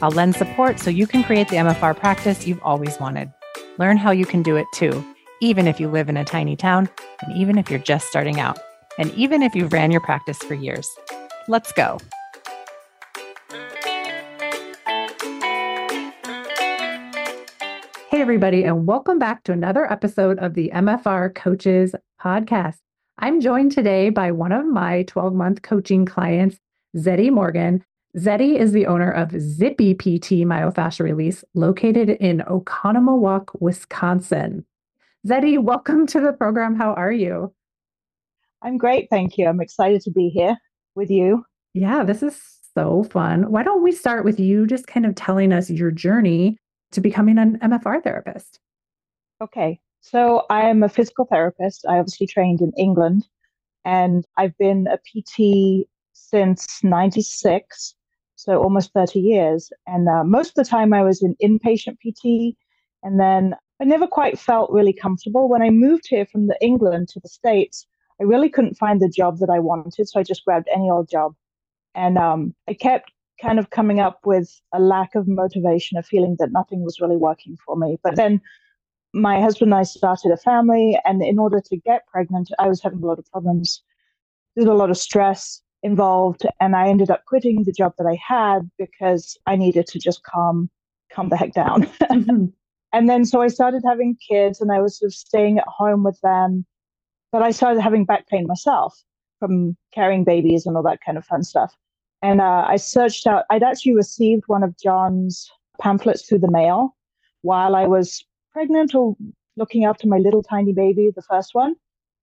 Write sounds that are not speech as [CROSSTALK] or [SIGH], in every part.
I'll lend support so you can create the MFR practice you've always wanted. Learn how you can do it too, even if you live in a tiny town, and even if you're just starting out, and even if you've ran your practice for years. Let's go. Hey, everybody, and welcome back to another episode of the MFR Coaches Podcast. I'm joined today by one of my 12 month coaching clients, Zetty Morgan. Zetty is the owner of Zippy PT Myofascial Release, located in Oconomowoc, Wisconsin. Zetty, welcome to the program. How are you? I'm great, thank you. I'm excited to be here with you. Yeah, this is so fun. Why don't we start with you just kind of telling us your journey to becoming an MFR therapist? Okay, so I am a physical therapist. I obviously trained in England, and I've been a PT since 96 so almost 30 years. And uh, most of the time I was in inpatient PT. And then I never quite felt really comfortable. When I moved here from the England to the States, I really couldn't find the job that I wanted. So I just grabbed any old job. And um, I kept kind of coming up with a lack of motivation, a feeling that nothing was really working for me. But then my husband and I started a family. And in order to get pregnant, I was having a lot of problems. There's a lot of stress involved and I ended up quitting the job that I had because I needed to just calm calm the heck down. [LAUGHS] And then so I started having kids and I was sort of staying at home with them. But I started having back pain myself from carrying babies and all that kind of fun stuff. And uh, I searched out, I'd actually received one of John's pamphlets through the mail while I was pregnant or looking after my little tiny baby, the first one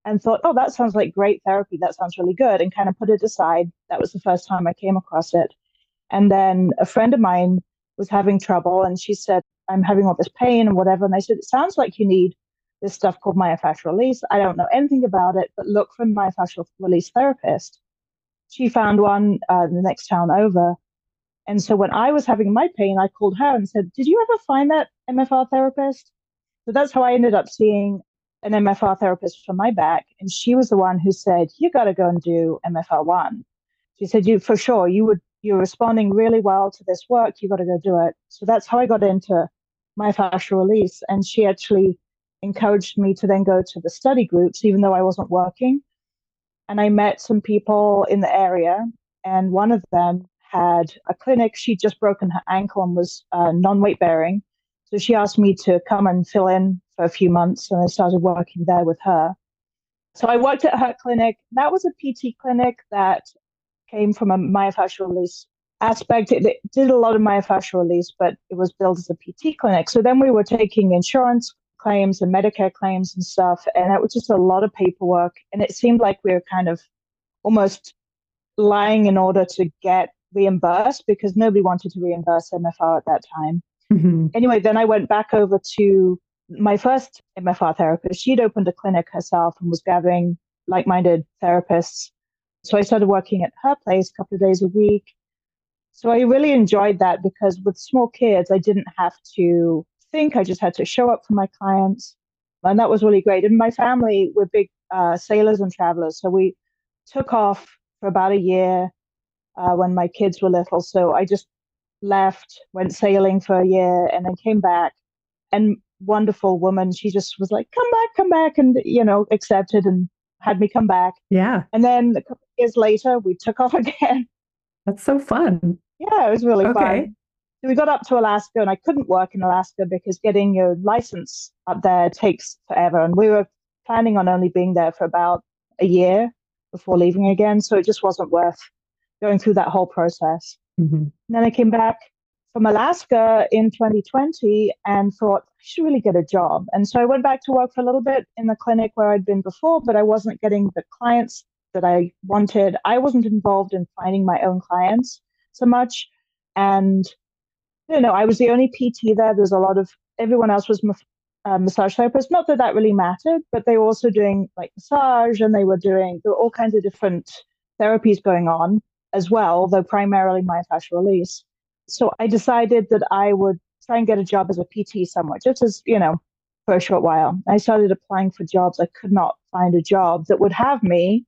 and thought, oh, that sounds like great therapy. That sounds really good, and kind of put it aside. That was the first time I came across it. And then a friend of mine was having trouble, and she said, I'm having all this pain and whatever. And I said, it sounds like you need this stuff called myofascial release. I don't know anything about it, but look for myofascial release therapist. She found one uh, the next town over. And so when I was having my pain, I called her and said, Did you ever find that MFR therapist? So that's how I ended up seeing an MFR therapist for my back, and she was the one who said, "You got to go and do MFR one." She said, "You for sure. You would. You're responding really well to this work. You got to go do it." So that's how I got into my myofascial release, and she actually encouraged me to then go to the study groups, even though I wasn't working. And I met some people in the area, and one of them had a clinic. She'd just broken her ankle and was uh, non-weight bearing. So she asked me to come and fill in for a few months and I started working there with her. So I worked at her clinic. That was a PT clinic that came from a myofascial release aspect. It, it did a lot of myofascial release, but it was billed as a PT clinic. So then we were taking insurance claims and Medicare claims and stuff. And it was just a lot of paperwork. And it seemed like we were kind of almost lying in order to get reimbursed because nobody wanted to reimburse MFR at that time. Mm-hmm. Anyway, then I went back over to my first MFR therapist, she'd opened a clinic herself and was gathering like minded therapists. So I started working at her place a couple of days a week. So I really enjoyed that because with small kids, I didn't have to think, I just had to show up for my clients. And that was really great. And my family were big uh, sailors and travelers. So we took off for about a year uh, when my kids were little. So I just left, went sailing for a year, and then came back. And wonderful woman. She just was like, come back, come back, and, you know, accepted and had me come back. Yeah. And then a couple years later, we took [LAUGHS] off again. That's so fun. Yeah, it was really okay. fun. So we got up to Alaska, and I couldn't work in Alaska because getting your license up there takes forever. And we were planning on only being there for about a year before leaving again. So it just wasn't worth going through that whole process. Mm-hmm. Then I came back from Alaska in 2020 and thought, I should really get a job. And so I went back to work for a little bit in the clinic where I'd been before, but I wasn't getting the clients that I wanted. I wasn't involved in finding my own clients so much. And, you know, I was the only PT there. There's a lot of everyone else was uh, massage therapists. Not that that really mattered, but they were also doing like massage and they were doing, there were all kinds of different therapies going on as well, though primarily myofascial release. So I decided that I would try and get a job as a PT somewhere, just as, you know, for a short while. I started applying for jobs. I could not find a job that would have me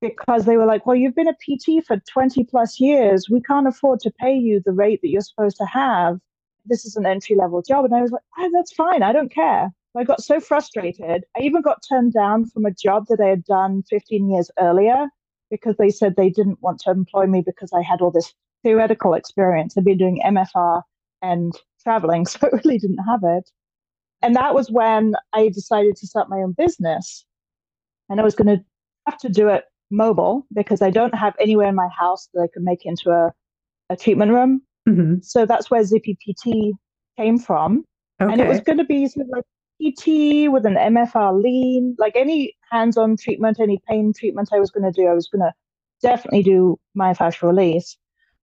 because they were like, well, you've been a PT for 20 plus years. We can't afford to pay you the rate that you're supposed to have. This is an entry level job. And I was like, oh, that's fine. I don't care. I got so frustrated. I even got turned down from a job that I had done 15 years earlier because they said they didn't want to employ me because I had all this theoretical experience. I'd been doing MFR and traveling, [LAUGHS] so I really didn't have it. And that was when I decided to start my own business. And I was going to have to do it mobile because I don't have anywhere in my house that I could make into a, a treatment room. Mm-hmm. So that's where Zippy PT came from. Okay. And it was going to be sort of like PT with an MFR lean, like any hands on treatment, any pain treatment I was going to do, I was going to definitely do myofascial release.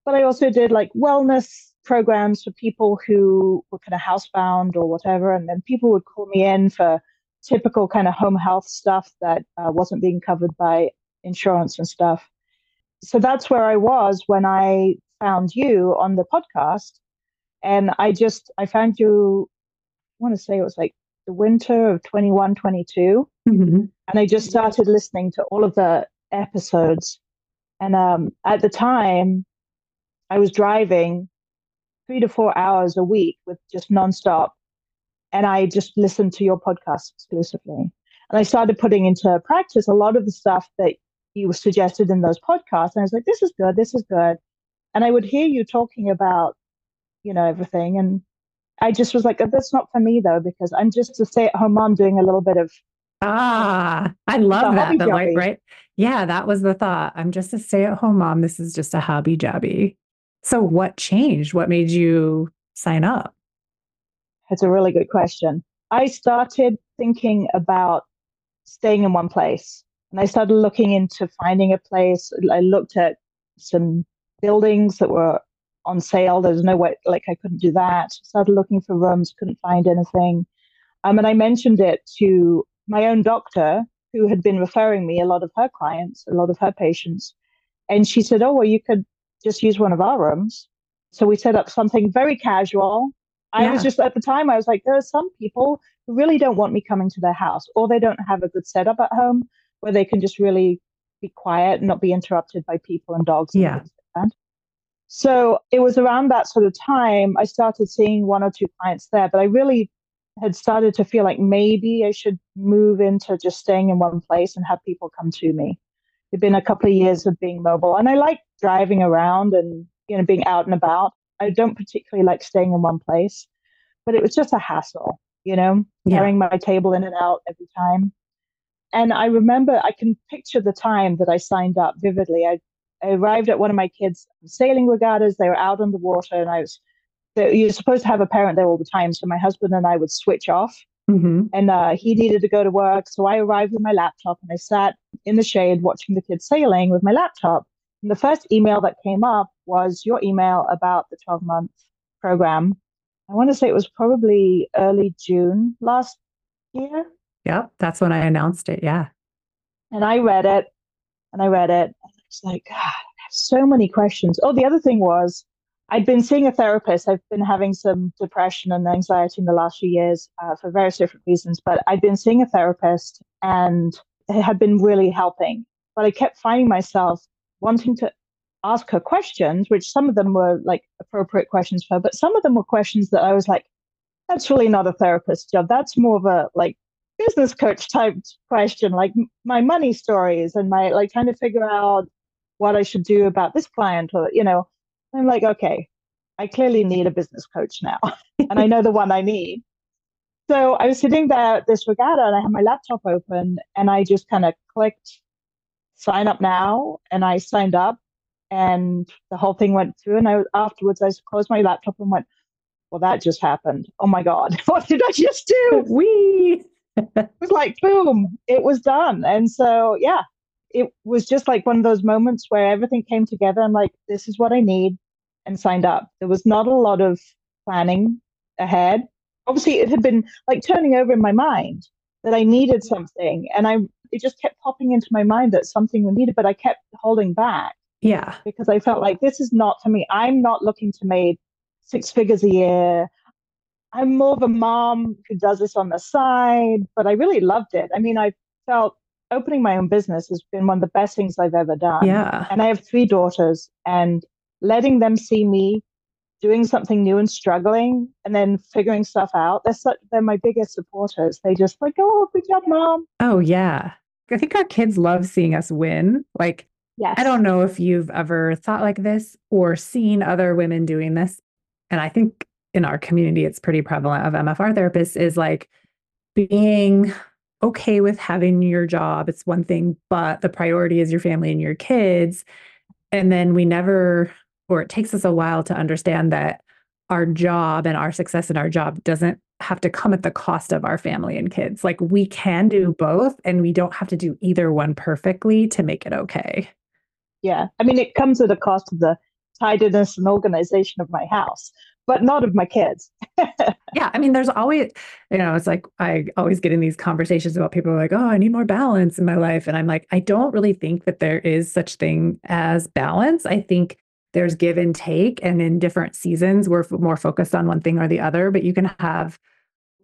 But I also did like wellness programs for people who were kind of housebound or whatever. And then people would call me in for typical kind of home health stuff that uh, wasn't being covered by insurance and stuff. So that's where I was when I found you on the podcast. And I just, I found you, I want to say it was like the winter of 21, 22. Mm-hmm. And I just started listening to all of the episodes. And um, at the time, I was driving three to four hours a week with just nonstop. And I just listened to your podcast exclusively. And I started putting into practice a lot of the stuff that you suggested in those podcasts. And I was like, this is good, this is good. And I would hear you talking about, you know, everything. And I just was like, that's not for me though, because I'm just a stay at home mom doing a little bit of Ah, I love that. The like, right? Yeah, that was the thought. I'm just a stay at home mom. This is just a hobby jobby. So, what changed? What made you sign up? That's a really good question. I started thinking about staying in one place and I started looking into finding a place. I looked at some buildings that were on sale. There's no way, like, I couldn't do that. Started looking for rooms, couldn't find anything. Um, and I mentioned it to my own doctor, who had been referring me a lot of her clients, a lot of her patients. And she said, Oh, well, you could just use one of our rooms. So we set up something very casual. I yeah. was just at the time, I was like, there are some people who really don't want me coming to their house, or they don't have a good setup at home where they can just really be quiet and not be interrupted by people and dogs. And yeah. Like so it was around that sort of time I started seeing one or two clients there, but I really had started to feel like maybe I should move into just staying in one place and have people come to me. It'd been a couple of years of being mobile, and I like driving around and you know being out and about. I don't particularly like staying in one place, but it was just a hassle, you know, yeah. carrying my table in and out every time. And I remember I can picture the time that I signed up vividly. I, I arrived at one of my kids' sailing regattas. They were out on the water, and I was. You're supposed to have a parent there all the time, so my husband and I would switch off Mm-hmm. And uh, he needed to go to work. So I arrived with my laptop and I sat in the shade watching the kids sailing with my laptop. And the first email that came up was your email about the 12 month program. I want to say it was probably early June last year. Yep, that's when I announced it. Yeah. And I read it and I read it. It's like, God, I have so many questions. Oh, the other thing was I'd been seeing a therapist. I've been having some depression and anxiety in the last few years uh, for various different reasons, but I'd been seeing a therapist and it had been really helping. But I kept finding myself wanting to ask her questions, which some of them were like appropriate questions for her, but some of them were questions that I was like, that's really not a therapist job. That's more of a like business coach type question, like my money stories and my like trying to figure out what I should do about this client or, you know, I'm like, okay, I clearly need a business coach now, [LAUGHS] and I know the one I need. So I was sitting there at this regatta and I had my laptop open and I just kind of clicked sign up now and I signed up and the whole thing went through. And I afterwards I closed my laptop and went, well, that just happened. Oh my God, [LAUGHS] what did I just do? We it was like boom, it was done. And so yeah, it was just like one of those moments where everything came together. I'm like, this is what I need, and signed up. There was not a lot of planning ahead. obviously it had been like turning over in my mind that I needed something. And I it just kept popping into my mind that something was needed, but I kept holding back. Yeah. Because I felt like this is not for me. I'm not looking to make six figures a year. I'm more of a mom who does this on the side, but I really loved it. I mean, I felt opening my own business has been one of the best things I've ever done. Yeah. And I have three daughters, and letting them see me doing something new and struggling and then figuring stuff out, they're such, they're my biggest supporters. They just like, oh, good job, mom. Oh yeah. I think our kids love seeing us win. Like, yes. I don't know if you've ever thought like this or seen other women doing this. And I think in our community, it's pretty prevalent of MFR therapists is like being okay with having your job. It's one thing, but the priority is your family and your kids. And then we never, or it takes us a while to understand that our job and our success in our job doesn't have to come at the cost of our family and kids. Like we can do both and we don't have to do either one perfectly to make it okay. Yeah. I mean, it comes at a cost of the tidiness and organization of my house, but not of my kids. [LAUGHS] yeah. I mean, there's always, you know, it's like I always get in these conversations about people like, oh, I need more balance in my life. And I'm like, I don't really think that there is such thing as balance. I think there's give and take. And in different seasons, we're more focused on one thing or the other, but you can have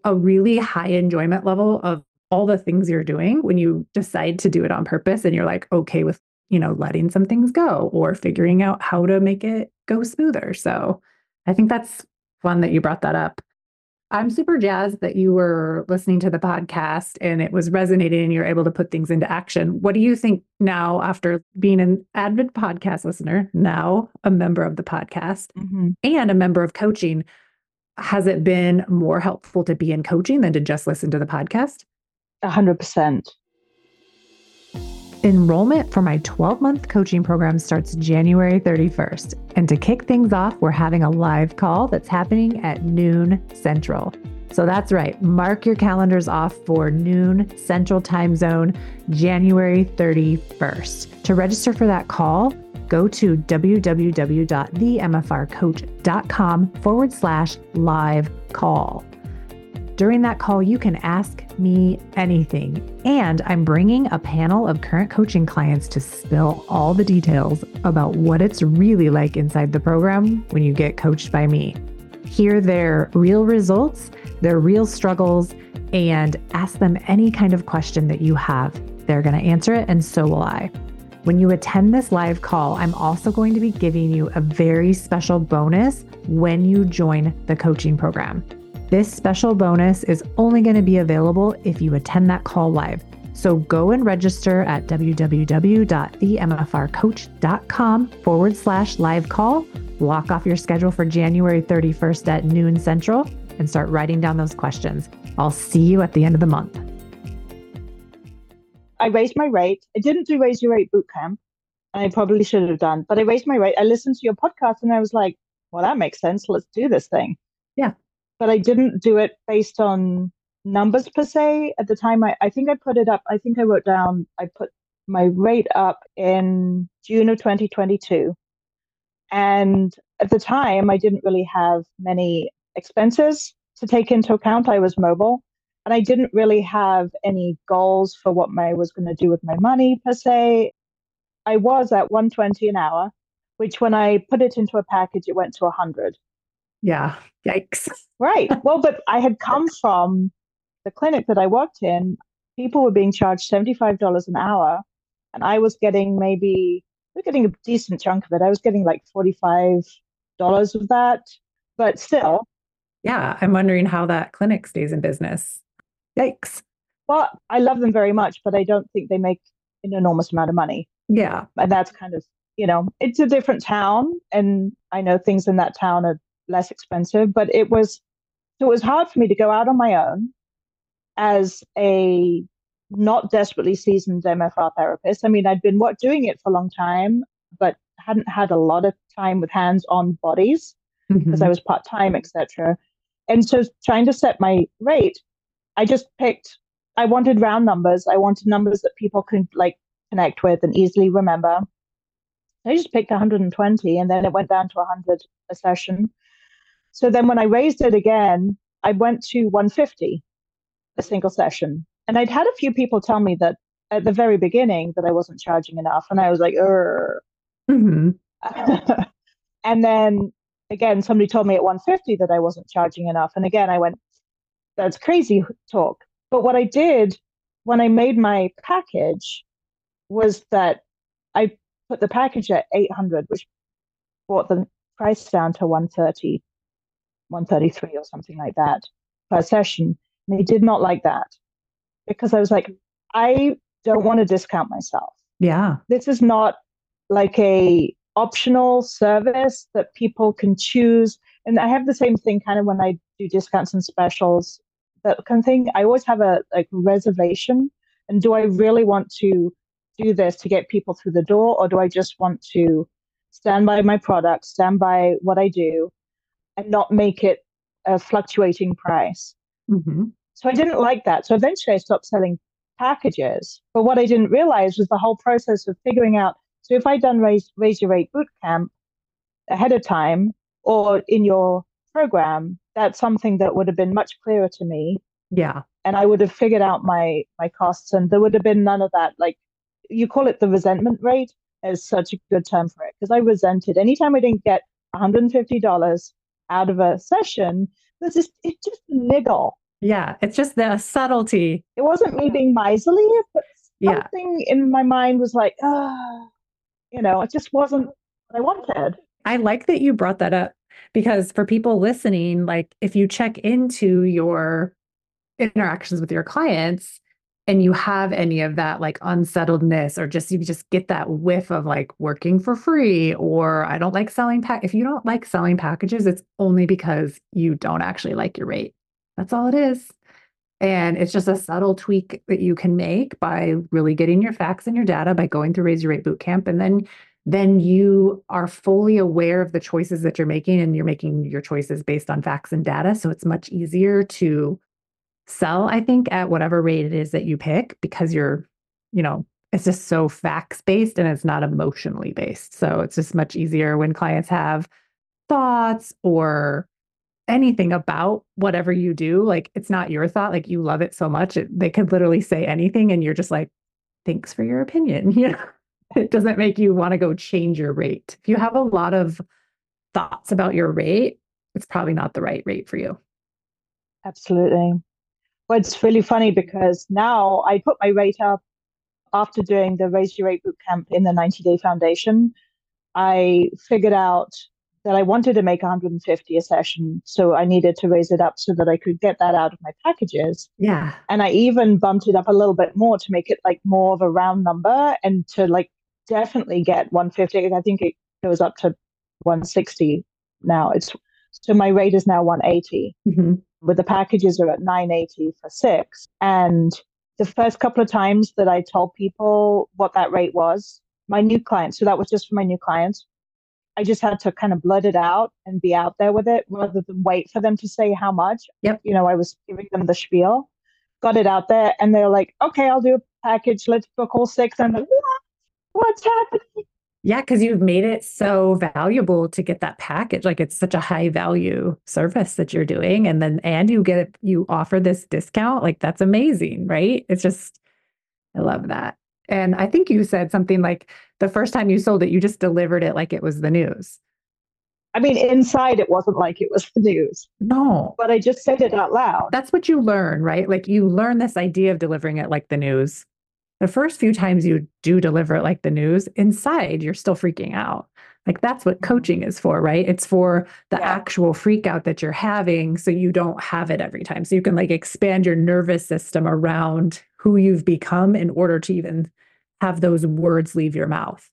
a really high enjoyment level of all the things you're doing when you decide to do it on purpose and you're like okay with you know letting some things go or figuring out how to make it go smoother so i think that's fun that you brought that up i'm super jazzed that you were listening to the podcast and it was resonating and you're able to put things into action what do you think now after being an avid podcast listener now a member of the podcast mm-hmm. and a member of coaching has it been more helpful to be in coaching than to just listen to the podcast? A hundred percent. Enrollment for my 12 month coaching program starts January 31st. And to kick things off, we're having a live call that's happening at noon central. So that's right. Mark your calendars off for noon central time zone, January 31st. To register for that call, go to www.themfrcoach.com forward slash live call. During that call, you can ask me anything. And I'm bringing a panel of current coaching clients to spill all the details about what it's really like inside the program when you get coached by me. Hear their real results, their real struggles, and ask them any kind of question that you have. They're going to answer it, and so will I. When you attend this live call, I'm also going to be giving you a very special bonus when you join the coaching program. This special bonus is only going to be available if you attend that call live. So go and register at www.themfrcoach.com forward slash live call. Block off your schedule for January 31st at noon central and start writing down those questions. I'll see you at the end of the month. I raised my rate. I didn't do raise your rate boot camp, and I probably should have done, but I raised my rate. I listened to your podcast and I was like, well, that makes sense. Let's do this thing. Yeah. But I didn't do it based on numbers per se. At the time, I, I think I put it up. I think I wrote down, I put my rate up in June of 2022. And at the time, I didn't really have many expenses to take into account. I was mobile and I didn't really have any goals for what I was going to do with my money per se. I was at 120 an hour, which when I put it into a package, it went to 100. Yeah, yikes. [LAUGHS] Right. Well, but I had come from the clinic that I worked in. People were being charged $75 an hour, and I was getting maybe, we are getting a decent chunk of it. I was getting like $45 of that, but still. Yeah, I'm wondering how that clinic stays in business. Yikes. Well, I love them very much, but I don't think they make an enormous amount of money. Yeah. And that's kind of, you know, it's a different town. And I know things in that town are less expensive, but it was, so it was hard for me to go out on my own as a not desperately seasoned MFR therapist. I mean, I'd been what, doing it for a long time, but hadn't had a lot of time with hands on bodies because mm-hmm. I was part time, etc. And so trying to set my rate I just picked, I wanted round numbers. I wanted numbers that people could like connect with and easily remember. I just picked 120 and then it went down to 100 a session. So then when I raised it again, I went to 150 a single session. And I'd had a few people tell me that at the very beginning that I wasn't charging enough. And I was like, mm-hmm. [LAUGHS] and then again, somebody told me at 150 that I wasn't charging enough. And again, I went, that's crazy talk. But what I did when I made my package was that I put the package at 800, which brought the price down to 130, 133 or something like that per session. And they did not like that because I was like, I don't want to discount myself. Yeah. This is not like a optional service that people can choose. And I have the same thing kind of when I do discounts and specials, that kind of thing. I always have a like reservation. And do I really want to do this to get people through the door, or do I just want to stand by my product, stand by what I do, and not make it a fluctuating price? Mm-hmm. So I didn't like that. So eventually I stopped selling packages. But what I didn't realize was the whole process of figuring out. So if I'd done raise, raise your rate boot camp ahead of time or in your program, that's something that would have been much clearer to me. Yeah. And I would have figured out my my costs and there would have been none of that. Like you call it the resentment rate is such a good term for it because I resented anytime I didn't get $150 out of a session, there's just it just a niggle yeah, it's just the subtlety. It wasn't me being miserly, but something yeah. in my mind was like, oh, you know, it just wasn't what I wanted. I like that you brought that up because for people listening, like if you check into your interactions with your clients and you have any of that like unsettledness or just you just get that whiff of like working for free or I don't like selling pack if you don't like selling packages it's only because you don't actually like your rate that's all it is. And it's just a subtle tweak that you can make by really getting your facts and your data by going through Raise Your Rate Bootcamp. And then then you are fully aware of the choices that you're making and you're making your choices based on facts and data. So it's much easier to sell, I think, at whatever rate it is that you pick because you're, you know, it's just so facts based and it's not emotionally based. So it's just much easier when clients have thoughts or anything about whatever you do like it's not your thought like you love it so much it, they could literally say anything and you're just like thanks for your opinion [LAUGHS] you know? It doesn't make you want to go change your rate. If you have a lot of thoughts about your rate it's probably not the right rate for you. Absolutely well it's really funny because now i put my rate up after doing the raise your rate boot camp in the 90 day foundation i figured out that I wanted to make 150 a session. So I needed to raise it up so that I could get that out of my packages. Yeah. And I even bumped it up a little bit more to make it like more of a round number and to like definitely get 150. I think it goes up to 160 now. It's so my rate is now 180. Mm-hmm. With the packages are at 980 for six. And the first couple of times that I told people what that rate was, my new clients, so that was just for my new clients, I just had to kind of blood it out and be out there with it rather than wait for them to say how much. Yep. You know, I was giving them the spiel, got it out there, and they're like, okay, I'll do a package. Let's book all six. And I'm like, what? What's happening? Yeah, because you've made it so valuable to get that package. Like it's such a high value service that you're doing. And then, and you get, you offer this discount. Like that's amazing, right? It's just, I love that. And I think you said something like the first time you sold it, you just delivered it like it was the news. I mean, inside it wasn't like it was the news. No. But I just said it out loud. That's what you learn, right? Like you learn this idea of delivering it like the news. The first few times you do deliver it like the news, inside you're still freaking out. Like that's what mm-hmm. coaching is for, right? It's for the yeah. actual freak out that you're having so you don't have it every time. So you can like expand your nervous system around who you've become in order to even have those words leave your mouth.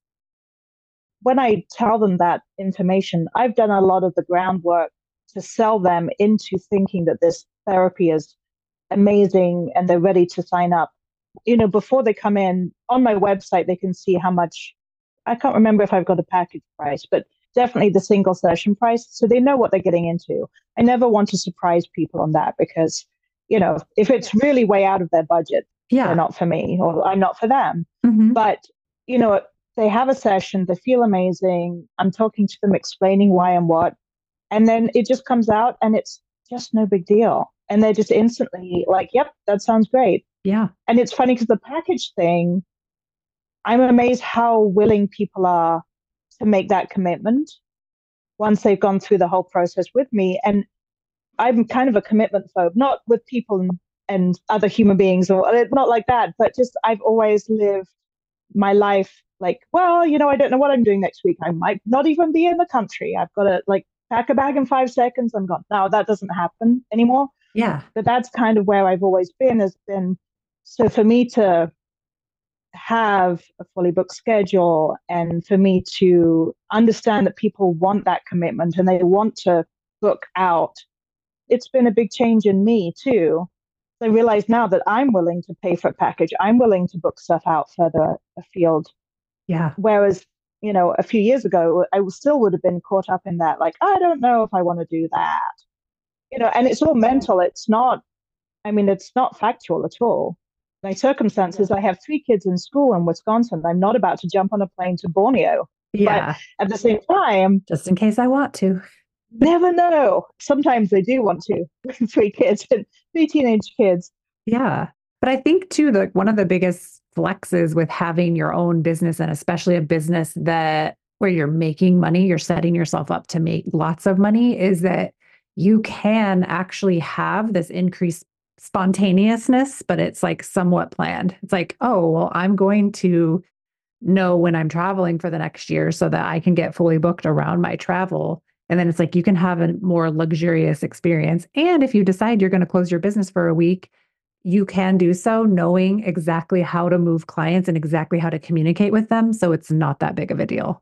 When I tell them that information, I've done a lot of the groundwork to sell them into thinking that this therapy is amazing and they're ready to sign up. You know, before they come in on my website, they can see how much I can't remember if I've got a package price, but definitely the single session price. So they know what they're getting into. I never want to surprise people on that because, you know, if it's really way out of their budget, yeah. they're not for me or I'm not for them. Mm-hmm. But, you know, they have a session, they feel amazing. I'm talking to them, explaining why and what. And then it just comes out and it's just no big deal. And they're just instantly like, yep, that sounds great. Yeah. And it's funny because the package thing, I'm amazed how willing people are to make that commitment once they've gone through the whole process with me. And I'm kind of a commitment phobe, not with people and, and other human beings or uh, not like that, but just I've always lived my life like, well, you know, I don't know what I'm doing next week. I might not even be in the country. I've got to like pack a bag in five seconds. I'm gone. Now that doesn't happen anymore. Yeah. But that's kind of where I've always been has been so for me to have a fully booked schedule and for me to understand that people want that commitment and they want to book out, it's been a big change in me too. I realize now that I'm willing to pay for a package. I'm willing to book stuff out further afield. Yeah. Whereas, you know, a few years ago, I still would have been caught up in that, like, I don't know if I want to do that. You know, and it's all mental. It's not, I mean, it's not factual at all my circumstances, I have three kids in school in Wisconsin. I'm not about to jump on a plane to Borneo. Yeah. But at the same time, just in case I want to. Never know. Sometimes they do want to. [LAUGHS] three kids, three teenage kids. Yeah. But I think too, that one of the biggest flexes with having your own business and especially a business that where you're making money, you're setting yourself up to make lots of money is that you can actually have this increased spontaneousness, but it's like somewhat planned. It's like, oh, well, I'm going to know when I'm traveling for the next year so that I can get fully booked around my travel. And then it's like you can have a more luxurious experience. And if you decide you're going to close your business for a week, you can do so knowing exactly how to move clients and exactly how to communicate with them. So it's not that big of a deal.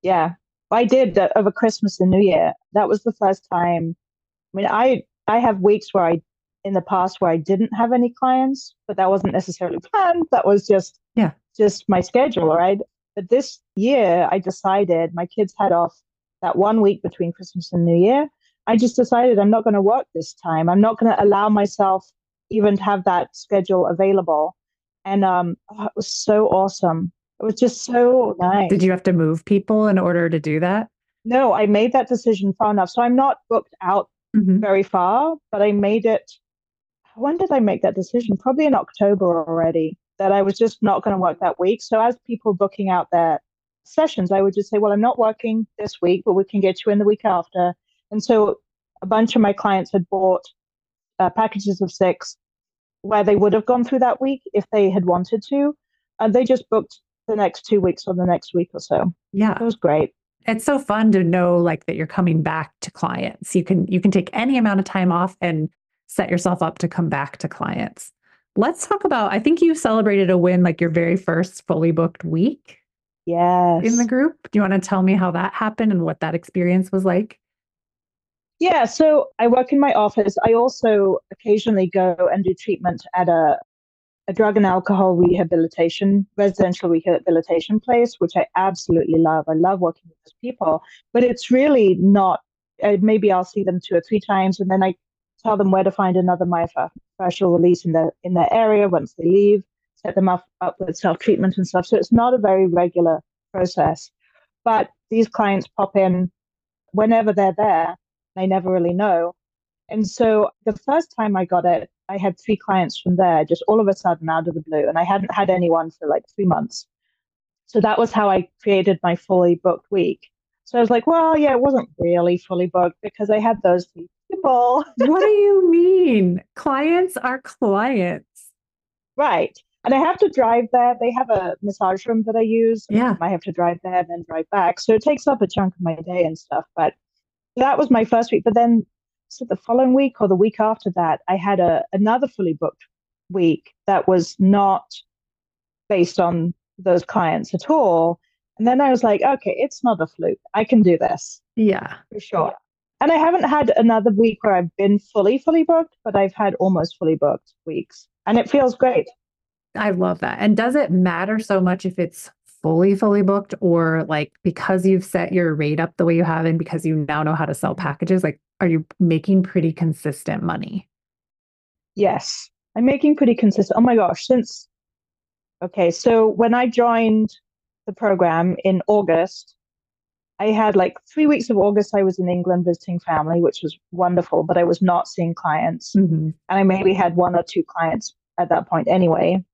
Yeah. I did that over Christmas and New Year. That was the first time. I mean, I I have weeks where I in the past where I didn't have any clients, but that wasn't necessarily [LAUGHS] planned. That was just yeah, just my schedule, right? But this year I decided my kids had off that one week between Christmas and New Year. I just decided I'm not going to work this time. I'm not going to allow myself even to have that schedule available. And um, oh, it was so awesome. It was just so nice. Did you have to move people in order to do that? No, I made that decision far enough. So I'm not booked out mm-hmm. very far, but I made it when did I make that decision? Probably in October already, that I was just not going to work that week. So as people booking out their sessions, I would just say, well, I'm not working this week, but we can get you in the week after. And so a bunch of my clients had bought uh, packages of six where they would have gone through that week if they had wanted to. And they just booked the next two weeks or the next week or so. Yeah. It was great. It's so fun to know like that you're coming back to clients. You can you can take any amount of time off and set yourself up to come back to clients. Let's talk about, I think you celebrated a win like your very first fully booked week. Yes. In the group. Do you want to tell me how that happened and what that experience was like? Yeah, so I work in my office. I also occasionally go and do treatment at a, a drug and alcohol rehabilitation, residential rehabilitation place, which I absolutely love. I love working with those people, but it's really not. Uh, maybe I'll see them two or three times, and then I tell them where to find another myofascial release in their in their area once they leave, set them up, up with self treatment and stuff. So it's not a very regular process. But these clients pop in whenever they're there. They never really know. And so the first time I got it, I had three clients from there, just all of a sudden out of the blue. And I hadn't had anyone for like three months. So that was how I created my fully booked week. So I was like, well, yeah, it wasn't really fully booked because I had those three people. what do you mean? Clients are clients. Right. And I have to drive there. They have a massage room that I use. Yeah. I have to drive there and then drive back. So it takes up a chunk of my day and stuff. But that was my first week. But then so the following week or the week after that, I had a another fully booked week that was not based on those clients at all. And then I was like, okay, it's not a fluke. I can do this. Yeah. For sure. And I haven't had another week where I've been fully, fully booked, but I've had almost fully booked weeks. And it feels great. I love that. And does it matter so much if it's fully, fully booked or like because you've set your rate up the way you have and because you now know how to sell packages? Like, are you making pretty consistent money? Yes, I'm making pretty consistent. Oh my gosh, since okay, so when I joined the program in August, I had like three weeks of August, I was in England visiting family, which was wonderful, but I was not seeing clients. Mm-hmm. And I maybe had one or two clients at that point anyway.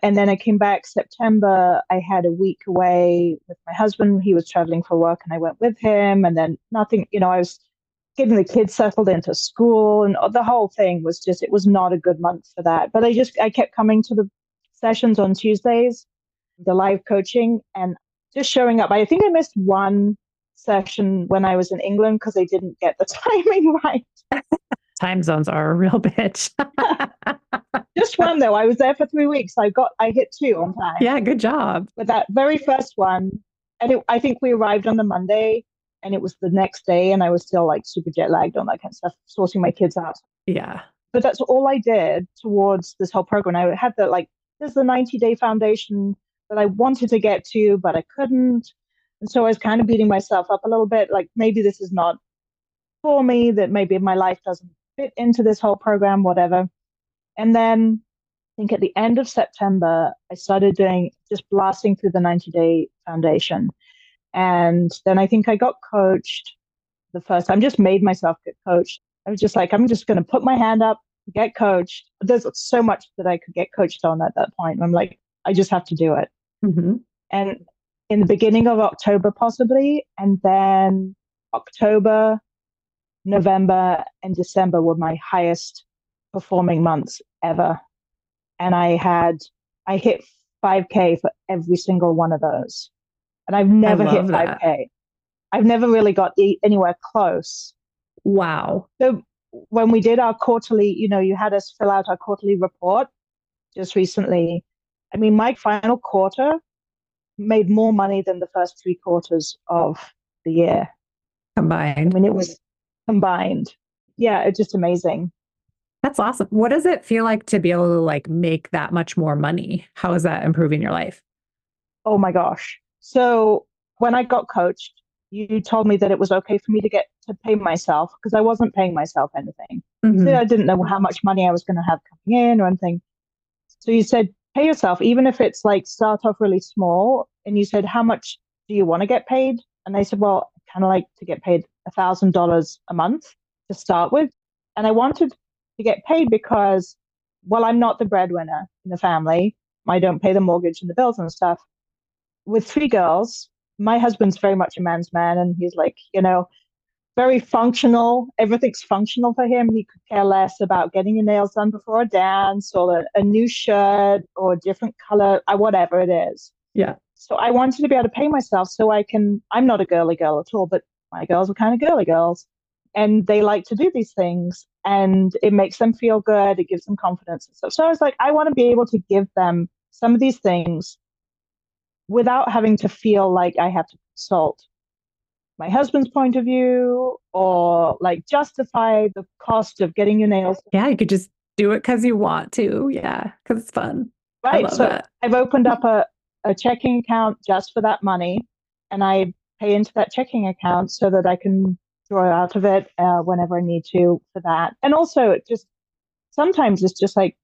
And then I came back September. I had a week away with my husband. He was traveling for work and I went with him. And then nothing, you know, I was getting the kids settled into school and the whole thing was just, it was not a good month for that. But I just, I kept coming to the sessions on Tuesdays, the live coaching, and just showing up. I think I missed one session when I was in England because I didn't get the [LAUGHS] timing right. Time zones are a real bitch. [LAUGHS] Just one though. I was there for three weeks. I got I hit two on time. Yeah, good job. But that very first one, and it, I think we arrived on the Monday, and it was the next day, and I was still like super jet lagged on that kind of stuff, sorting my kids out. Yeah. But that's all I did towards this whole program. I had the like, there's the 90 day foundation that I wanted to get to, but I couldn't. And so I was kind of beating myself up a little bit, like maybe this is not for me, that maybe my life doesn't fit into this whole program, whatever. And then I think at the end of September, I started doing just blasting through the 90 day foundation. And then I think I got coached the first time, just made myself get coached. I was just like, I'm just going to put my hand up, get coached. There's so much that I could get coached on at that point. I'm like, I just have to do it. Mm-hmm. And in the beginning of October, possibly, and then October, November, and December were my highest performing months ever. And I had, I hit 5K for every single one of those. And I've never hit 5K. That. I've never really got anywhere close. Wow. So when we did our quarterly, you know, you had us fill out our quarterly report just recently. I mean, my final quarter made more money than the first three quarters of the year combined. I mean, it was combined. Yeah, it's just amazing. That's awesome. What does it feel like to be able to like make that much more money? How is that improving your life? Oh my gosh. So when I got coached, you told me that it was okay for me to get to pay myself because I wasn't paying myself anything. Mm-hmm. So I didn't know how much money I was going to have coming in or anything. So you said, pay yourself, even if it's like start off really small. And you said, how much do you want to get paid? And I said, well, kind of like to get paid a thousand dollars a month to start with. And I wanted to get paid because, well, I'm not the breadwinner in the family. I don't pay the mortgage and the bills and stuff. With three girls, my husband's very much a man's man, and he's like, you know, very functional. Everything's functional for him. He could care less about getting your nails done before a dance or a, a new shirt or a different color, or uh, whatever it is. Yeah. So I wanted to be able to pay myself so I can. I'm not a girly girl at all, but my girls are kind of girly girls and they like to do these things and it makes them feel good it gives them confidence and stuff so i was like i want to be able to give them some of these things without having to feel like i have to consult my husband's point of view or like justify the cost of getting your nails yeah you could just do it because you want to yeah because it's fun right so that. i've opened up a, a checking account just for that money and i pay into that checking account so that i can draw out of it uh, whenever I need to for that. And also, just sometimes it's just like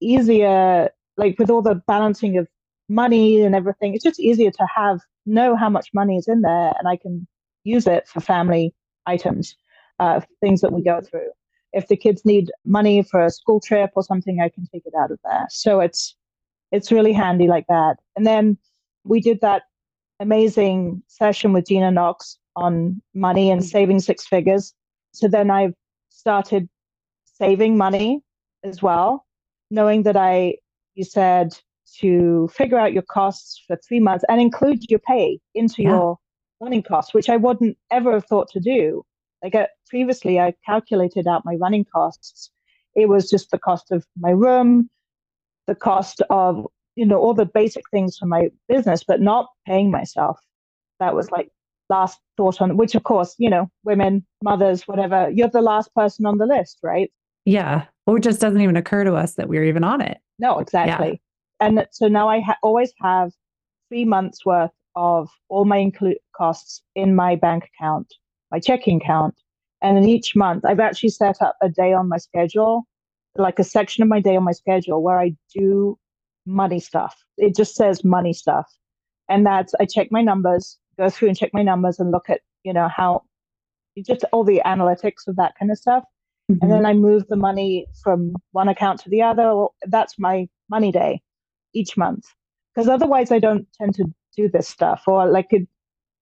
easier, like with all the balancing of money and everything, it's just easier to have know how much money is in there, and I can use it for family items, uh, things that we go through. If the kids need money for a school trip or something, I can take it out of there. So it's it's really handy like that. And then we did that amazing session with Gina Knox on money and saving six figures. So then I started saving money as well, knowing that I, you said to figure out your costs for three months and include your pay into yeah. your running costs, which I wouldn't ever have thought to do. Like uh, previously, I calculated out my running costs. It was just the cost of my room, the cost of you know all the basic things for my business, but not paying myself. That was like last thought on which of course you know women mothers whatever you're the last person on the list right yeah or it just doesn't even occur to us that we're even on it no exactly yeah. and so now i ha- always have three months worth of all my include costs in my bank account my checking account and then each month i've actually set up a day on my schedule like a section of my day on my schedule where i do money stuff it just says money stuff and that's i check my numbers go through and check my numbers and look at, you know, how just all the analytics of that kind of stuff. Mm-hmm. And then I move the money from one account to the other. That's my money day each month. Because otherwise, I don't tend to do this stuff or like it,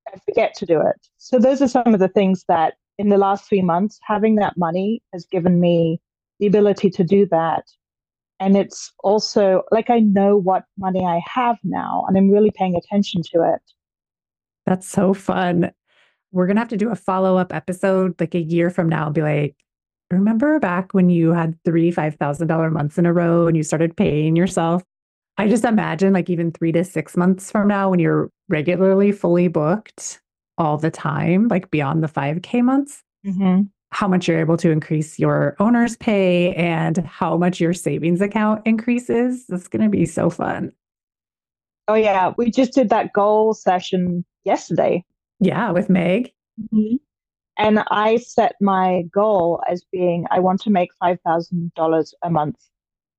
I forget to do it. So, those are some of the things that in the last three months, having that money has given me the ability to do that. And it's also like I know what money I have now and I'm really paying attention to it. That's so fun. We're going to have to do a follow up episode like a year from now and be like, remember back when you had three $5,000 months in a row and you started paying yourself? I just imagine like even three to six months from now when you're regularly fully booked all the time, like beyond the 5K months, mm-hmm. how much you're able to increase your owner's pay and how much your savings account increases. It's going to be so fun. Oh, yeah. We just did that goal session yesterday. Yeah, with Meg. Mm-hmm. And I set my goal as being I want to make $5,000 a month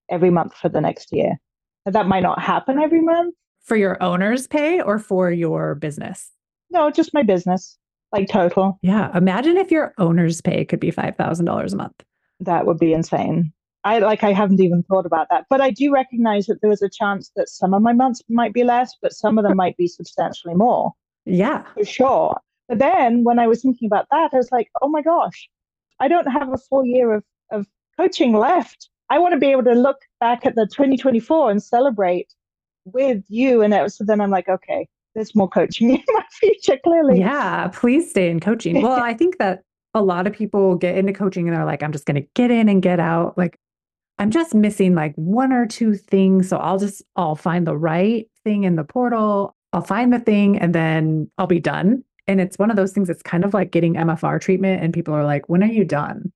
every month for the next year. That might not happen every month. For your owner's pay or for your business? No, just my business, like total. Yeah. Imagine if your owner's pay could be $5,000 a month. That would be insane. I like, I haven't even thought about that. But I do recognize that there was a chance that some of my months might be less, but some of them might be substantially more. Yeah. For sure. But then when I was thinking about that, I was like, oh my gosh, I don't have a full year of, of coaching left. I want to be able to look back at the 2024 and celebrate with you. And was, so then I'm like, okay, there's more coaching [LAUGHS] in my future, clearly. Yeah, please stay in coaching. [LAUGHS] Well, I think that a lot of people get into coaching and they're like, I'm just going to get in and get out. Like, I'm just missing like one or two things. So I'll just, I'll find the right thing in the portal. I'll find the thing and then I'll be done. And it's one of those things that's kind of like getting MFR treatment. And people are like, when are you done?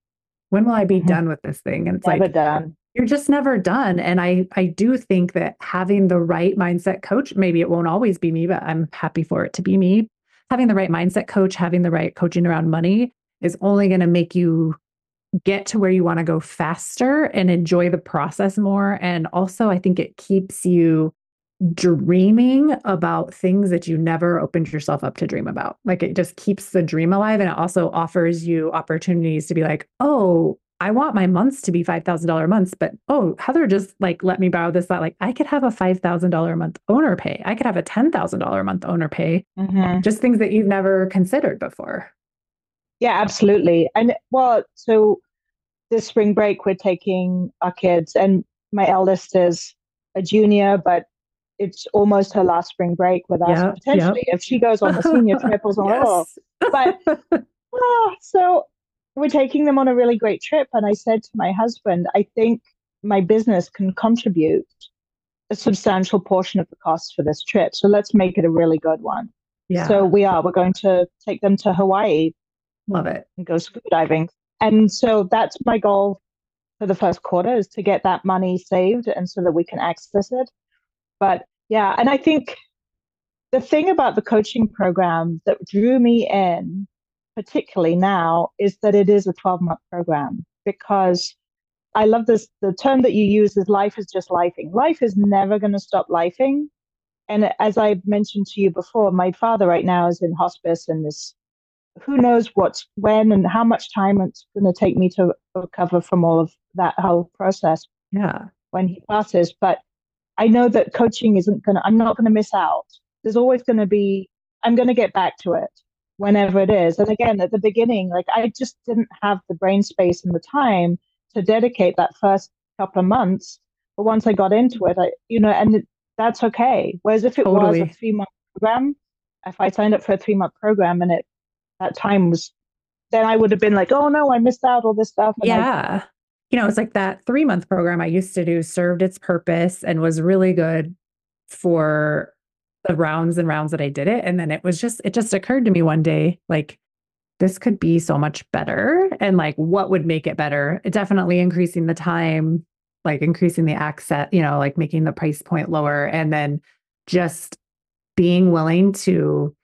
When will I be mm-hmm. done with this thing? And it's never like, done. You're just never done. And I, I do think that having the right mindset coach, maybe it won't always be me, but I'm happy for it to be me. Having the right mindset coach, having the right coaching around money is only going to make you get to where you want to go faster and enjoy the process more. And also, I think it keeps you dreaming about things that you never opened yourself up to dream about. Like it just keeps the dream alive and it also offers you opportunities to be like, oh, I want my months to be $5,000 months, but oh, Heather just like let me borrow this that like I could have a $5,000 a month owner pay. I could have a $10,000 a month owner pay. Mm-hmm. Just things that you've never considered before. Yeah, absolutely. And well, so this spring break we're taking our kids and my eldest is a junior, but it's almost her last spring break with us yep, potentially yep. if she goes on the senior trip or something. [LAUGHS] yes. But oh, so we're taking them on a really great trip, and I said to my husband, I think my business can contribute a substantial portion of the cost for this trip. So let's make it a really good one. Yeah. So we are. We're going to take them to Hawaii. Love it. And go scuba diving. And so that's my goal for the first quarter is to get that money saved and so that we can access it. But yeah, and I think the thing about the coaching program that drew me in, particularly now, is that it is a 12 month program because I love this. The term that you use is life is just lifing. Life is never going to stop lifing. And as I mentioned to you before, my father right now is in hospice and this who knows what's when and how much time it's going to take me to recover from all of that whole process. Yeah. When he passes. But I know that coaching isn't going to, I'm not going to miss out. There's always going to be, I'm going to get back to it whenever it is. And again, at the beginning, like I just didn't have the brain space and the time to dedicate that first couple of months. But once I got into it, I, you know, and it, that's okay. Whereas if it totally. was a three month program, if I signed up for a three month program and it, that time was, then I would have been like, oh no, I missed out all this stuff. And yeah. I, you know, it's like that three month program I used to do served its purpose and was really good for the rounds and rounds that I did it. And then it was just, it just occurred to me one day, like, this could be so much better. And like, what would make it better? Definitely increasing the time, like increasing the access, you know, like making the price point lower. And then just being willing to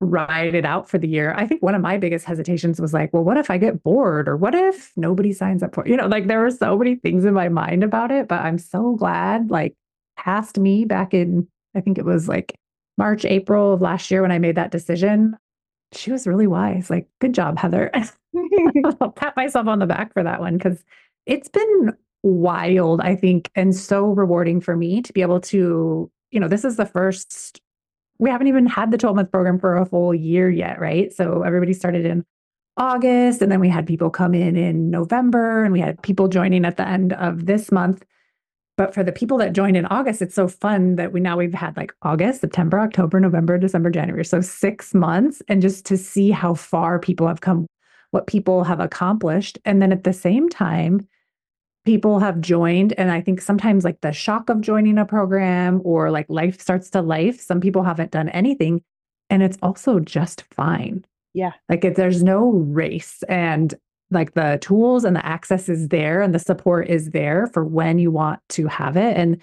ride it out for the year. I think one of my biggest hesitations was like, well, what if I get bored or what if nobody signs up for, you know, like there were so many things in my mind about it, but I'm so glad like past me back in, I think it was like March, April of last year when I made that decision, she was really wise. Like, good job, Heather. [LAUGHS] I'll pat myself on the back for that one because it's been wild, I think, and so rewarding for me to be able to, you know, this is the first, we haven't even had the 12 month program for a full year yet, right? So everybody started in August, and then we had people come in in November, and we had people joining at the end of this month. But for the people that joined in August, it's so fun that we now we've had like August, September, October, November, December, January. So six months. And just to see how far people have come, what people have accomplished. And then at the same time, people have joined. And I think sometimes like the shock of joining a program or like life starts to life, some people haven't done anything. And it's also just fine. Yeah. Like if there's no race and like the tools and the access is there and the support is there for when you want to have it. And